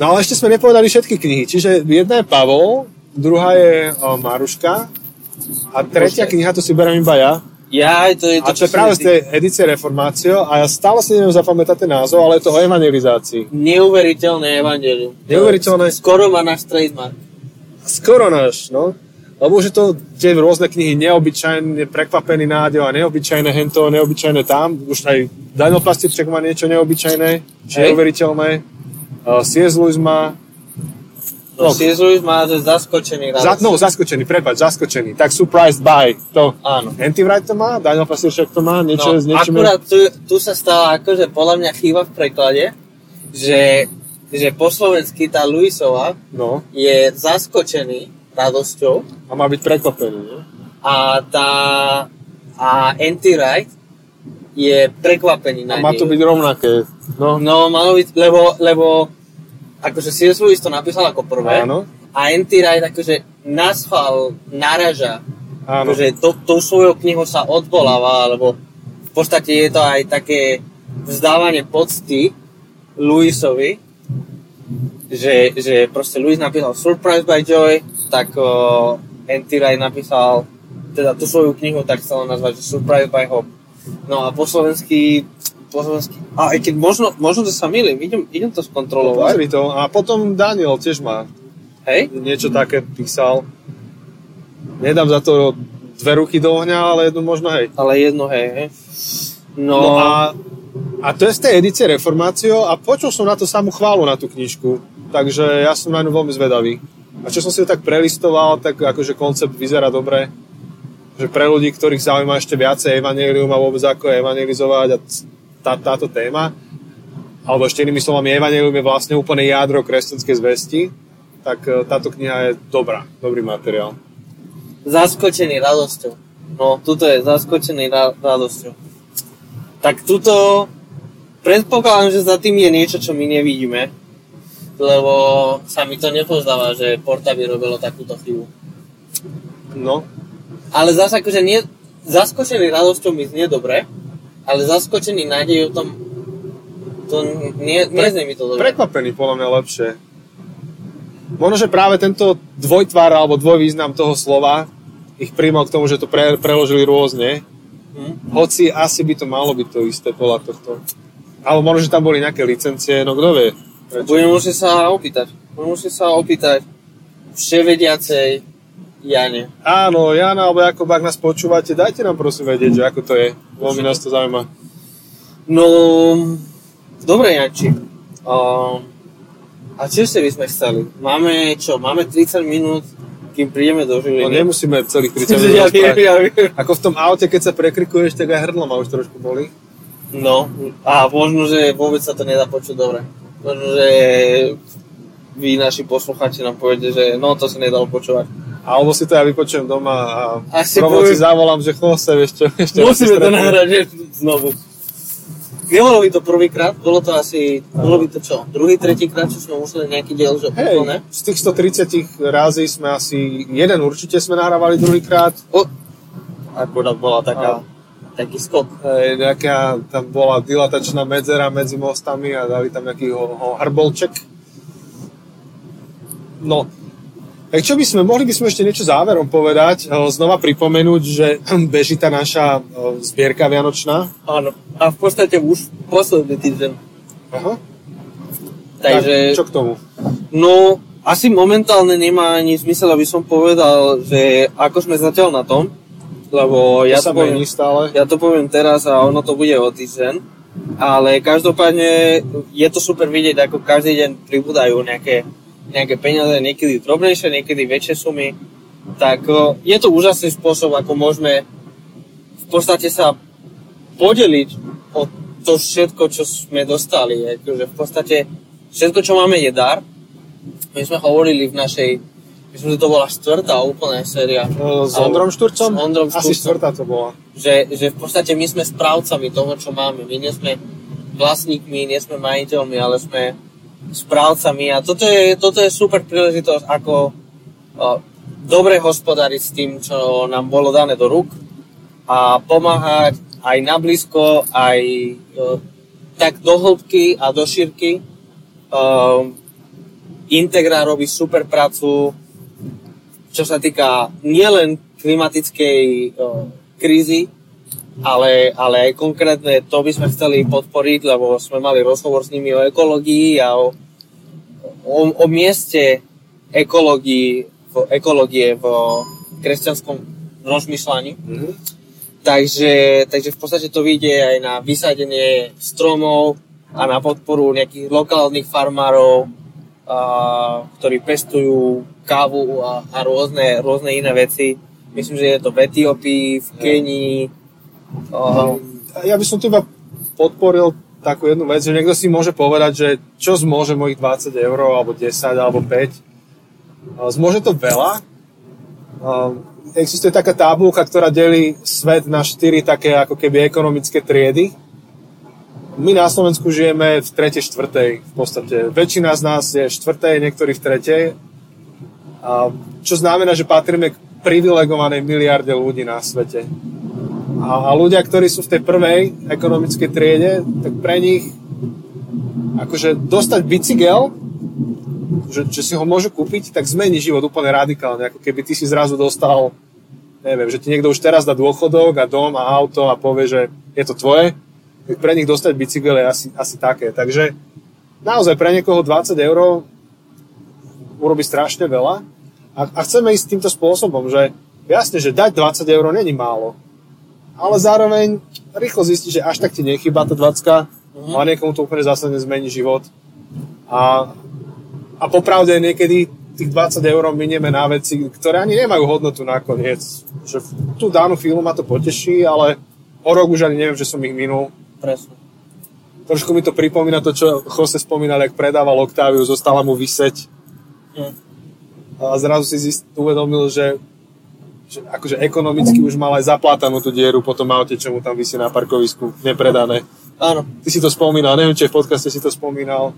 No ale ešte sme nepovedali všetky knihy. Čiže jedna je Pavol, druhá je o, Maruška a tretia kniha, to si berem iba ja. Ja, to je A to to, je práve z tej edície Reformácio a ja stále si neviem zapamätať ten názov, ale je to o evangelizácii. neuveriteľné evangelium. Neuveriteľné. Skoro má náš trademark. Skoro náš, no. Lebo už je to tie rôzne knihy, neobyčajne prekvapený nádej a neobyčajné hento, neobyčajné tam. Už aj Daniel Pastierček má niečo neobyčajné, či neuveriteľné. Uh, C.S. Lewis má... No, No. C.S. Lewis má zaskočený Za, no, zaskočený, prepač, zaskočený. Tak surprised by. To. Áno. Antivright to má, Daniel Pastierček to má, niečo No, s niečím... akurát tu, tu sa stala akože podľa mňa chyba v preklade, že, že po slovensky tá Luisova No, je zaskočený radosťou a má byť prekvapený, ne? a tá a anti-right je prekvapený A na má to byť rovnaké. No, No, malo byť, lebo, lebo akože C.S. Lewis to napísal ako prvé Áno. a anti-right akože naschval, naraža áno. akože to, tou svojou knihou sa odvoláva, alebo v podstate je to aj také vzdávanie pocty Lewisovi, že, že proste Lewis napísal Surprise by Joy, tak uh, Anti-Rai napísal teda tú svoju knihu, tak on nazvať, že Surprise by Hope. No a po slovensky, po slovensky, a aj keď možno, možno to sa milím, idem, idem to skontrolovať, Pozri to. A potom Daniel tiež má hej? niečo také písal. Nedám za to dve ruky do ohňa, ale jednu možno hej. Ale jedno, hej, hej. No, No a, a to je z tej edície Reformácio a počul som na to samú chválu na tú knižku. Takže ja som na ňu veľmi zvedavý. A čo som si to tak prelistoval, tak akože koncept vyzerá dobre. Že pre ľudí, ktorých zaujíma ešte viacej evanelium a vôbec ako evangelizovať a tá, táto téma, alebo ešte inými slovami, evanelium je vlastne úplne jadro kresťanskej zvesti, tak e, táto kniha je dobrá, dobrý materiál. zaskočený radosťou. No, tuto je zaskočený ra- radosťou. Tak tuto predpokladám, že za tým je niečo, čo my nevidíme, lebo sa mi to nepozdáva, že Porta by robilo takúto chybu. No, Ale zase akože nie, zaskočený radosťou mi znie dobre, ale zaskočený nádejou tom to nie, neznie mi to dobre. Prekvapený, podľa mňa lepšie. Možno, že práve tento dvojtvár alebo dvojvýznam toho slova ich príjmal k tomu, že to pre, preložili rôzne. Hm? Hoci asi by to malo byť to isté podľa tohto. Alebo možno, že tam boli nejaké licencie, no kto vie. Prečo? Musieť sa opýtať. Budem musieť sa opýtať vševediacej Jane. Áno, Jana alebo Jakob, ak nás počúvate, dajte nám prosím vedieť, že ako to je. Veľmi nás to zaujíma. No, dobre, Janči. Um, a ešte by sme chceli? Máme čo? Máme 30 minút, kým prídeme do No Žiliny. nemusíme celých 30 minút ja viem, ja viem. Ako v tom aute, keď sa prekrikuješ, tak aj hrdlo ma už trošku boli. No, a možno, že vôbec sa to nedá počuť dobre. Možno, že vy, naši poslucháči, nám poviete, že no, to sa nedalo počúvať. Alebo si to ja vypočujem doma a rovno si poviem- zavolám, že chose, vieš čo, ešte Musíme to nahrať znovu. Nebolo by to prvýkrát, bolo to asi, bolo by to čo, druhý, tretí krát, čo sme museli nejaký diel, že Hej, úplne. z tých 130 razy sme asi, jeden určite sme nahrávali druhýkrát. O, akurát bola taká, taký skok. Hej, nejaká, tam bola dilatačná medzera medzi mostami a dali tam nejaký ho, ho hrbolček. No, tak čo by sme, mohli by sme ešte niečo záverom povedať, eh, znova pripomenúť, že beží tá naša eh, zbierka vianočná. Áno. A v podstate už posledný týždeň. Aha. Takže, Tak, čo k tomu? no, asi momentálne nemá ani zmysel, aby som povedal, že ako sme zatiaľ na tom, lebo To ja to, poviem, stále. ja to poviem teraz a ono to bude o týždeň. Ale každopádne je to super vidieť, ako každý deň pribúdajú nejaké, nejaké peniaze, niekedy drobnejšie, niekedy väčšie sumy. Tak o, je to úžasný spôsob, ako môžeme v podstate sa podeliť o to všetko, čo sme dostali. Akože v podstate všetko, čo máme, je dar. My sme hovorili v našej, myslím, že to bola štvrtá úplná séria. Eh, S Ondrom Šturcom? S Ondrom Asi Šturcom štvrtá to bola. že, že v podstate my sme správcami toho, čo máme. My nie sme vlastníkmi, nie sme majiteľmi, ale sme správcami a toto je, toto je super príležitosť, ako dobre hospodáriť s tým, čo nám bolo dané do rúk a pomáhať aj na blízko, aj tak do hĺbky a do šírky. Integra robí super prácu, čo sa týka nielen klimatickej krízy, ale, ale aj konkrétne to by sme chceli podporiť, lebo sme mali rozhovor s nimi o ekológii a o, o, o mieste ekológii, v, ekológie v kresťanskom rozmýšľaní. Mm-hmm. Takže, takže v podstate to vyjde aj na vysadenie stromov a na podporu nejakých lokálnych farmárov, a, ktorí pestujú kávu a, a rôzne, rôzne iné veci. Myslím, že je to v Etiópii, v Kenii. A... Ja by som teba podporil takú jednu vec, že niekto si môže povedať, že čo zmôže mojich 20 eur, alebo 10, alebo 5. Zmôže to veľa, existuje taká tábulka, ktorá delí svet na štyri také ako keby ekonomické triedy. My na Slovensku žijeme v tretej, štvrtej v podstate. Väčšina z nás je v štvrtej, niektorí v tretej. Čo znamená, že patríme k privilegovanej miliarde ľudí na svete. A, a ľudia, ktorí sú v tej prvej ekonomickej triede, tak pre nich akože dostať bicykel že, že si ho môžu kúpiť, tak zmení život úplne radikálne. Ako keby ty si zrazu dostal, neviem, že ti niekto už teraz dá dôchodok a dom a auto a povie, že je to tvoje, tak pre nich dostať bicykel je asi, asi také. Takže naozaj pre niekoho 20 eur urobí strašne veľa a, a chceme ísť týmto spôsobom, že jasne, že dať 20 eur není málo, ale zároveň rýchlo zistí, že až tak ti nechýba tá 20 mm-hmm. a niekomu to úplne zásadne zmení život. A a popravde niekedy tých 20 eur minieme na veci, ktoré ani nemajú hodnotu nakoniec. Že tú danú filmu ma to poteší, ale o rok už ani neviem, že som ich minul. Presne. Trošku mi to pripomína to, čo Jose spomínal, jak predával Octaviu, zostala mu vyseť. Hm. A zrazu si zist, uvedomil, že, že akože ekonomicky už mal aj zaplátanú tú dieru po tom aute, čo mu tam vysí na parkovisku, nepredané. Áno. Ty si to spomínal, neviem, či v podcaste si to spomínal.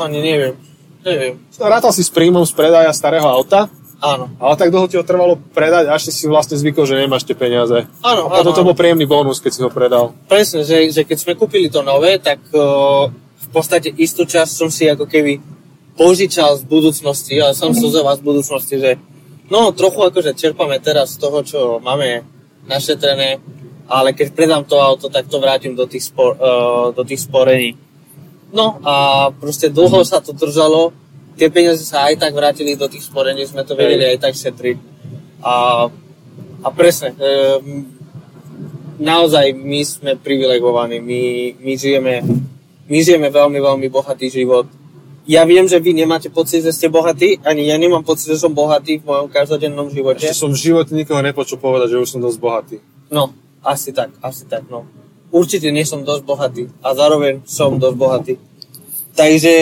Ani neviem. Neviem. Rátal si s príjmom z predaja starého auta? Áno. Ale tak dlho ti ho trvalo predať, až si si vlastne zvykol, že nemáš tie peniaze. Áno, A potom to bol príjemný bonus, keď si ho predal. Presne, že, že keď sme kúpili to nové, tak uh, v podstate istú časť som si ako keby požičal z budúcnosti, ale som vás z budúcnosti, že no trochu akože čerpame teraz z toho, čo máme našetrené, ale keď predám to auto, tak to vrátim do tých, spor, uh, do tých sporení. No a proste dlho sa to držalo, tie peniaze sa aj tak vrátili do tých sporení, sme to vedeli aj tak šetriť. A, a presne, e, naozaj my sme privilegovaní, my, my, žijeme, my žijeme veľmi, veľmi bohatý život. Ja viem, že vy nemáte pocit, že ste bohatí, ani ja nemám pocit, že som bohatý v mojom každodennom živote. Ešte som v živote nikoho nepočul povedať, že už som dosť bohatý. No, asi tak, asi tak, no určite nie som dosť bohatý a zároveň som dosť bohatý. Takže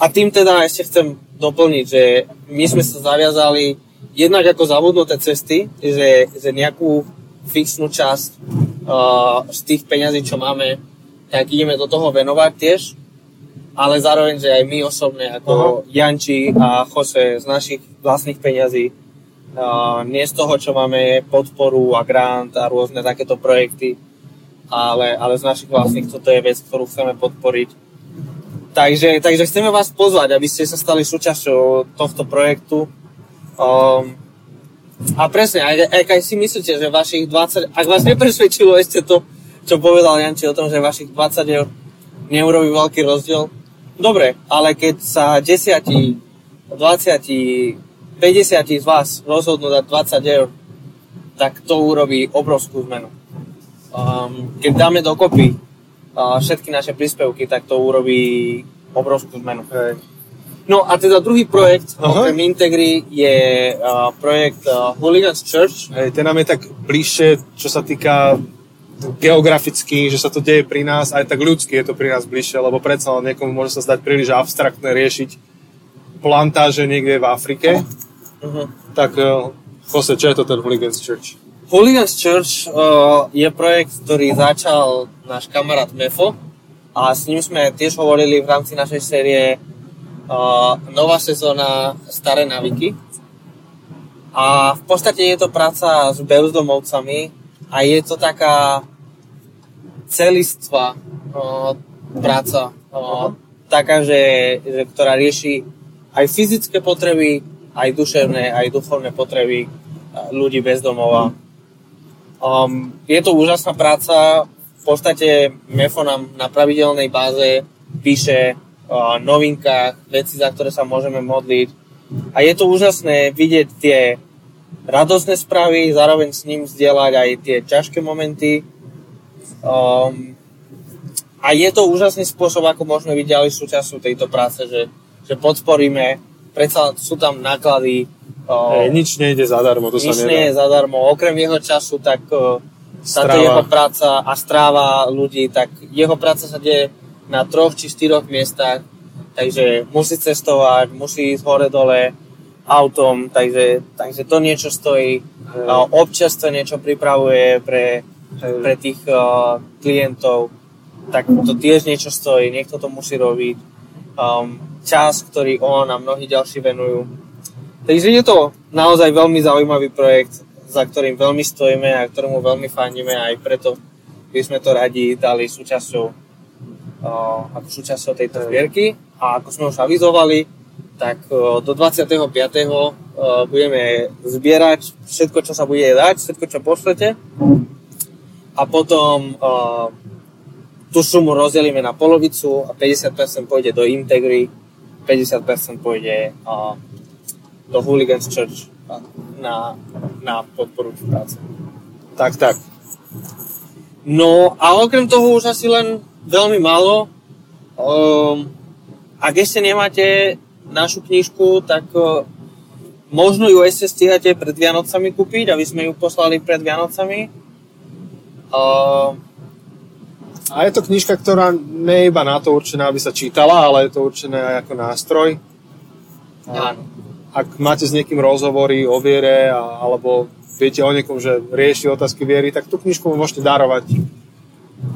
a tým teda ešte chcem doplniť, že my sme sa zaviazali jednak ako zabudnuté cesty, že, že nejakú fixnú časť uh, z tých peňazí, čo máme, tak ideme do toho venovať tiež, ale zároveň, že aj my osobne, ako uh-huh. Janči a Jose z našich vlastných peňazí, uh, nie z toho, čo máme podporu a grant a rôzne takéto projekty, ale, ale z našich vlastných toto je vec, ktorú chceme podporiť. Takže, takže chceme vás pozvať, aby ste sa stali súčasťou tohto projektu. Um, a presne, aj, aj keď si myslíte, že vašich 20, ak vás nepresvedčilo ešte to, čo povedal Janči o tom, že vašich 20 eur neurobí veľký rozdiel, dobre, ale keď sa 10, 20, 50 z vás rozhodnú dať 20 eur, tak to urobí obrovskú zmenu um, keď dáme dokopy uh, všetky naše príspevky, tak to urobí obrovskú zmenu. Hej. No a teda druhý projekt Aha. okrem Integry je uh, projekt uh, Hooligans Church. Hej, ten nám je tak bližšie, čo sa týka geograficky, že sa to deje pri nás, aj tak ľudsky je to pri nás bližšie, lebo predsa len niekomu môže sa zdať príliš abstraktné riešiť plantáže niekde v Afrike. Uh-huh. Tak uh, Jose, čo je to ten Hooligans Church? Hooligans Church uh, je projekt, ktorý začal náš kamarát Mefo a s ním sme tiež hovorili v rámci našej série uh, nová sezóna Staré naviky. A v podstate je to práca s bezdomovcami a je to taká celistvá uh, práca. Uh, taká, že, že, ktorá rieši aj fyzické potreby, aj duševné, aj duchovné potreby ľudí bez domova. Um, je to úžasná práca. V podstate MEFO nám na pravidelnej báze píše o novinkách, veci, za ktoré sa môžeme modliť. A je to úžasné vidieť tie radosné správy, zároveň s ním zdieľať aj tie ťažké momenty. Um, a je to úžasný spôsob, ako môžeme byť ďalej súčasťou tejto práce, že, že podporíme, predsa sú tam náklady. Um, nič nejde zadarmo, to nič sa nedá. nie je zadarmo. Okrem jeho času, tak uh, táto jeho práca a stráva ľudí, tak jeho práca sa deje na troch či štyroch miestach, takže musí cestovať, musí ísť hore-dole autom, takže, takže to niečo stojí. Uh, občas to niečo pripravuje pre, pre tých uh, klientov tak to tiež niečo stojí, niekto to musí robiť. Um, čas, ktorý on a mnohí ďalší venujú. Takže je to naozaj veľmi zaujímavý projekt, za ktorým veľmi stojíme a ktorému veľmi fandíme a aj preto by sme to radi dali súčasťou, uh, ako súčasťou tejto zbierky. A ako sme už avizovali, tak uh, do 25. Uh, budeme zbierať všetko, čo sa bude dať, všetko, čo pošlete. A potom uh, tú sumu rozdelíme na polovicu a 50% pôjde do Integry, 50% pôjde do Hooligans Church na, na podporu práce. Tak, tak. No a okrem toho už asi len veľmi málo. Um, ak ešte nemáte našu knižku, tak uh, možno ju ešte stíhate pred Vianocami kúpiť, aby sme ju poslali pred Vianocami. Uh, a je to knižka, ktorá nie je iba na to určená, aby sa čítala, ale je to určené aj ako nástroj. Áno. Ak máte s niekým rozhovory o viere, alebo viete o niekom, že rieši otázky viery, tak tú knižku môžete darovať.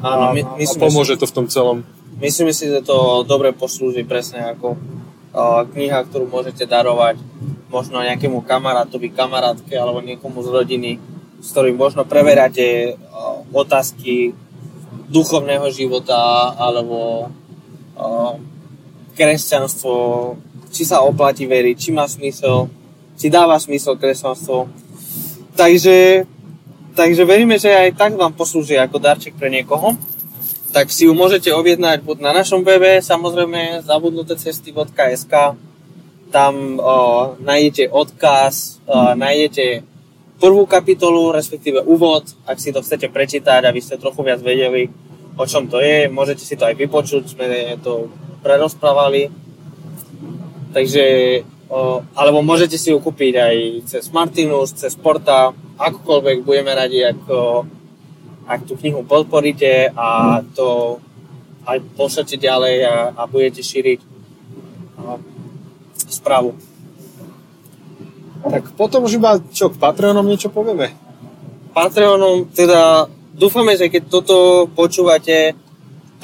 Áno, my, a, a pomôže si, to v tom celom. Myslím si, že to dobre poslúži presne ako kniha, ktorú môžete darovať možno nejakému kamarátovi, kamarátke alebo niekomu z rodiny, s ktorým možno preveráte uh, otázky duchovného života alebo uh, kresťanstvo, či sa oplatí veriť, či má smysel, či dáva smysel kresťanstvo. Takže, takže veríme, že aj tak vám poslúži ako darček pre niekoho. Tak si ju môžete objednať buď na našom webe, samozrejme zabudnutecesty.sk tam uh, nájdete odkaz, uh, nájdete prvú kapitolu, respektíve úvod, ak si to chcete prečítať, aby ste trochu viac vedeli, o čom to je. Môžete si to aj vypočuť, sme to prerozprávali. Takže, o, alebo môžete si ju kúpiť aj cez Martinus, cez Porta, akokoľvek budeme radi, ako, ak tú knihu podporíte a to aj pošlete ďalej a, a budete šíriť a, správu. Tak potom už iba čo, k Patreonom niečo povieme? Patreonom, teda dúfame, že keď toto počúvate,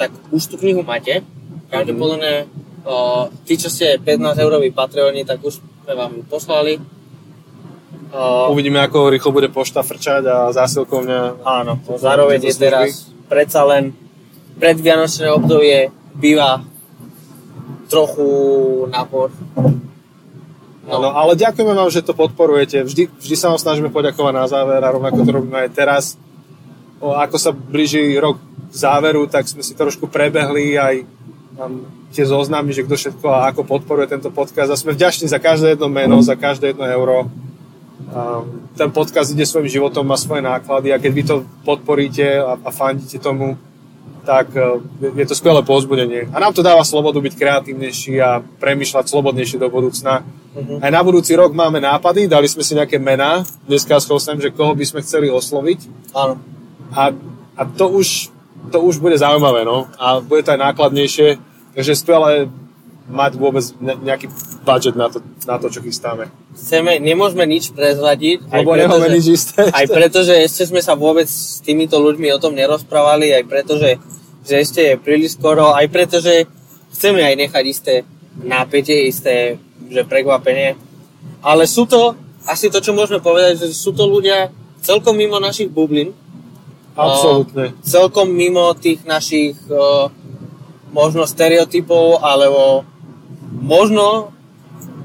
tak už tú knihu máte. Pravdepodobne o, tí, čo ste 15 euroví Patreoni, tak už sme vám poslali. O, Uvidíme, ako rýchlo bude pošta frčať a zásilkovňa. Áno, zároveň je teraz predsa len predvianočné obdobie býva trochu napor No. no, ale ďakujeme vám, že to podporujete. Vždy, vždy sa vám snažíme poďakovať na záver a rovnako to robíme aj teraz. O, ako sa blíži rok záveru, tak sme si trošku prebehli aj um, tie zoznamy, že kto všetko a ako podporuje tento podcast. A sme vďační za každé jedno meno, za každé jedno euro. Ten podcast ide svojim životom, má svoje náklady a keď vy to podporíte a, a fandíte tomu, tak e, je to skvelé pozbudenie. A nám to dáva slobodu byť kreatívnejší a premýšľať slobodnejšie do budúcna. Uh-huh. Aj na budúci rok máme nápady, dali sme si nejaké mená. Dneska schosnem, že koho by sme chceli osloviť. Áno. A, a to, už, to už bude zaujímavé, no. A bude to aj nákladnejšie. Takže skvelé mať vôbec nejaký budget na to, na to čo chystáme. Chceme, nemôžeme nič prezradiť. Lebo nemáme nič isté. Aj preto, že ešte sme sa vôbec s týmito ľuďmi o tom nerozprávali, aj preto, že, že ešte je príliš skoro, aj preto, že chceme aj nechať isté nápetie, isté že prekvapenie. Ale sú to asi to, čo môžeme povedať, že sú to ľudia celkom mimo našich bublín, Absolútne. celkom mimo tých našich uh, možno stereotypov, alebo možno,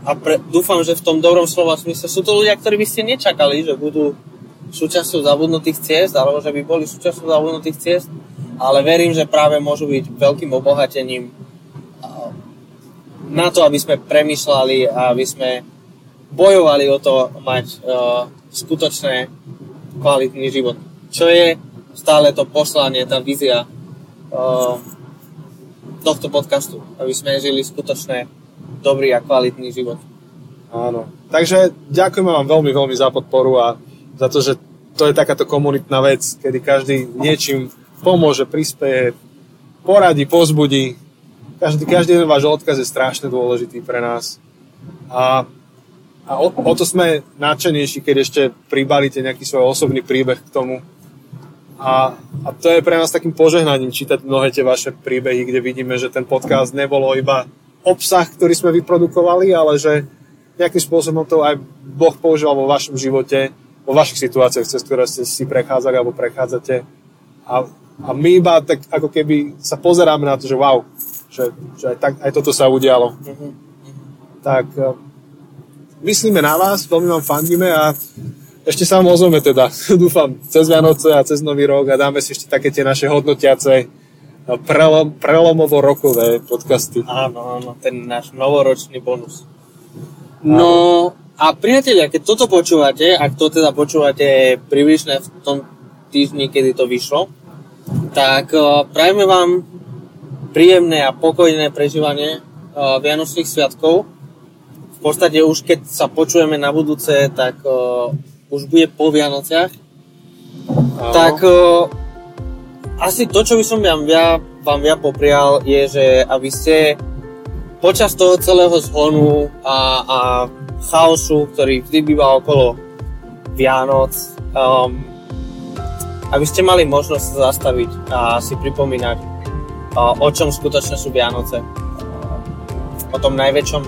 a pre, dúfam, že v tom dobrom slova smysle, sú to ľudia, ktorí by ste nečakali, že budú súčasťou zabudnutých ciest, alebo že by boli súčasťou zabudnutých ciest, ale verím, že práve môžu byť veľkým obohatením na to, aby sme premyšľali a aby sme bojovali o to mať uh, skutočné kvalitný život. Čo je stále to poslanie, tá vízia uh, tohto podcastu, aby sme žili skutočne dobrý a kvalitný život. Áno. Takže ďakujeme vám veľmi, veľmi za podporu a za to, že to je takáto komunitná vec, kedy každý niečím pomôže, prispieje, poradí, pozbudí. Každý, každý jeden váš odkaz je strašne dôležitý pre nás. A, a o, o to sme nadšenejší, keď ešte pribalíte nejaký svoj osobný príbeh k tomu, a, a to je pre nás takým požehnaním čítať mnohé tie vaše príbehy, kde vidíme, že ten podcast nebolo iba obsah, ktorý sme vyprodukovali, ale že nejakým spôsobom to aj Boh používal vo vašom živote, vo vašich situáciách, cez ktoré ste si prechádzali alebo prechádzate. A, a my iba tak ako keby sa pozeráme na to, že wow, že, že aj, tak, aj toto sa udialo. Mm-hmm. Tak eh, myslíme na vás, veľmi vám fandíme a ešte sa vám ozveme teda, dúfam, cez Vianoce a cez Nový rok a dáme si ešte také tie naše hodnotiace no, prelom, prelomovo-rokové podcasty. Áno, áno, ten náš novoročný bonus. No a priatelia, keď toto počúvate, ak to teda počúvate približne v tom týždni, kedy to vyšlo, tak uh, prajeme vám príjemné a pokojné prežívanie uh, Vianočných sviatkov. V podstate už keď sa počujeme na budúce, tak uh, už bude po Vianociach, Aho. tak asi to, čo by som vám ja, vám ja poprial, je, že aby ste počas toho celého zhonu a, a chaosu, ktorý vždy býva okolo Vianoc, um, aby ste mali možnosť sa zastaviť a si pripomínať, uh, o čom skutočne sú Vianoce. O tom najväčšom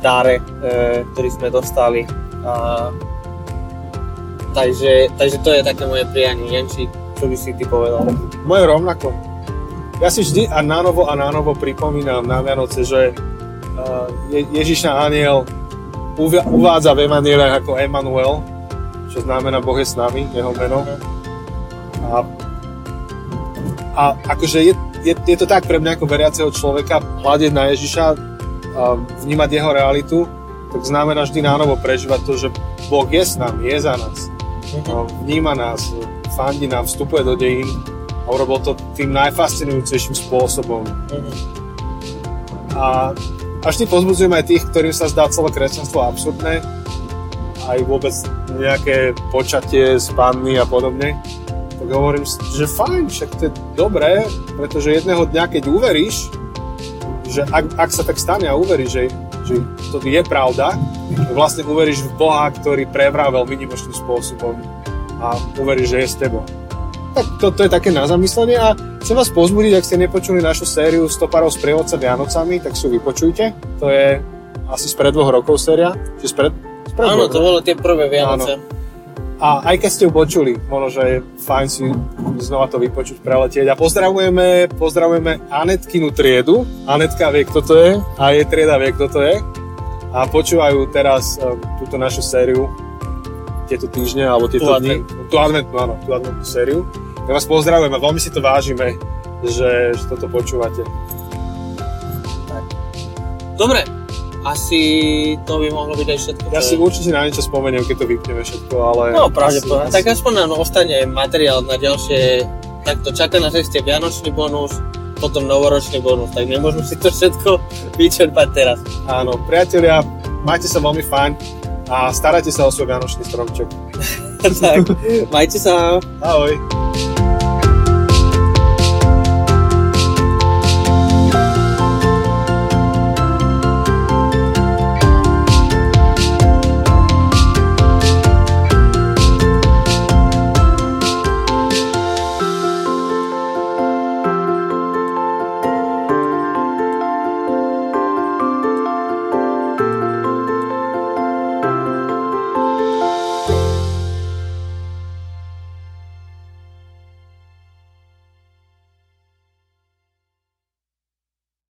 dáre, uh, ktorý sme dostali. Uh, Takže, takže to je také moje prianie. Janči, čo by si ty povedal? Moje rovnako. Ja si vždy a nánovo a nánovo pripomínam na Vianoce, že uh, Je- Ježiša aniel uvádza v Evangeliách ako Emanuel, čo znamená Boh je s nami, jeho meno. A, a akože je, je, je to tak pre mňa ako veriaceho človeka, hľadiť na Ježiša, a vnímať jeho realitu, tak znamená vždy nánovo prežívať to, že Boh je s nami, je za nás no, vníma nás, fandí nám, vstupuje do dejín. A urobil to tým najfascinujúcejším spôsobom. A, a vždy pozbudzujem aj tých, ktorým sa zdá celé kresťanstvo absurdné, aj vôbec nejaké počatie z panny a podobne, tak hovorím, že fajn, však to je dobré, pretože jedného dňa, keď uveríš, že ak, ak sa tak stane a uveríš, že, že to je pravda, vlastne uveríš v Boha, ktorý prevravel minimočným spôsobom a uveríš, že je s tebou. Tak to, to je také na zamyslenie a chcem vás pozbudiť, ak ste nepočuli našu sériu Stoparov z prievodca Vianocami, tak si ju vypočujte. To je asi spred dvoch rokov séria. Či spred, spred Áno, to bolo tie prvé Vianoce. Áno. A aj keď ste ju počuli, možno, že je fajn si znova to vypočuť, preletieť. A pozdravujeme, pozdravujeme Anetkinu triedu. Anetka vie, kto to je a jej trieda vie, kto to je a počúvajú teraz um, túto našu sériu tieto týždne alebo tieto tú dni. Advent. Tú adventnú, áno, tú adventnú sériu. Ja vás pozdravujem a veľmi si to vážime, že, že toto počúvate. Dobre, asi to by mohlo byť aj všetko. Ja si určite na niečo spomeniem, keď to vypneme všetko, ale... No, pravdepodobne. Tak aspoň nám ostane materiál na ďalšie... Takto čaká na ceste Vianočný bonus, potom novoročný bonus, tak nemôžeme si to všetko vyčerpať teraz. Áno, priatelia, majte sa veľmi fajn a starajte sa o svoj vianočný stromček. tak, majte sa. Ahoj.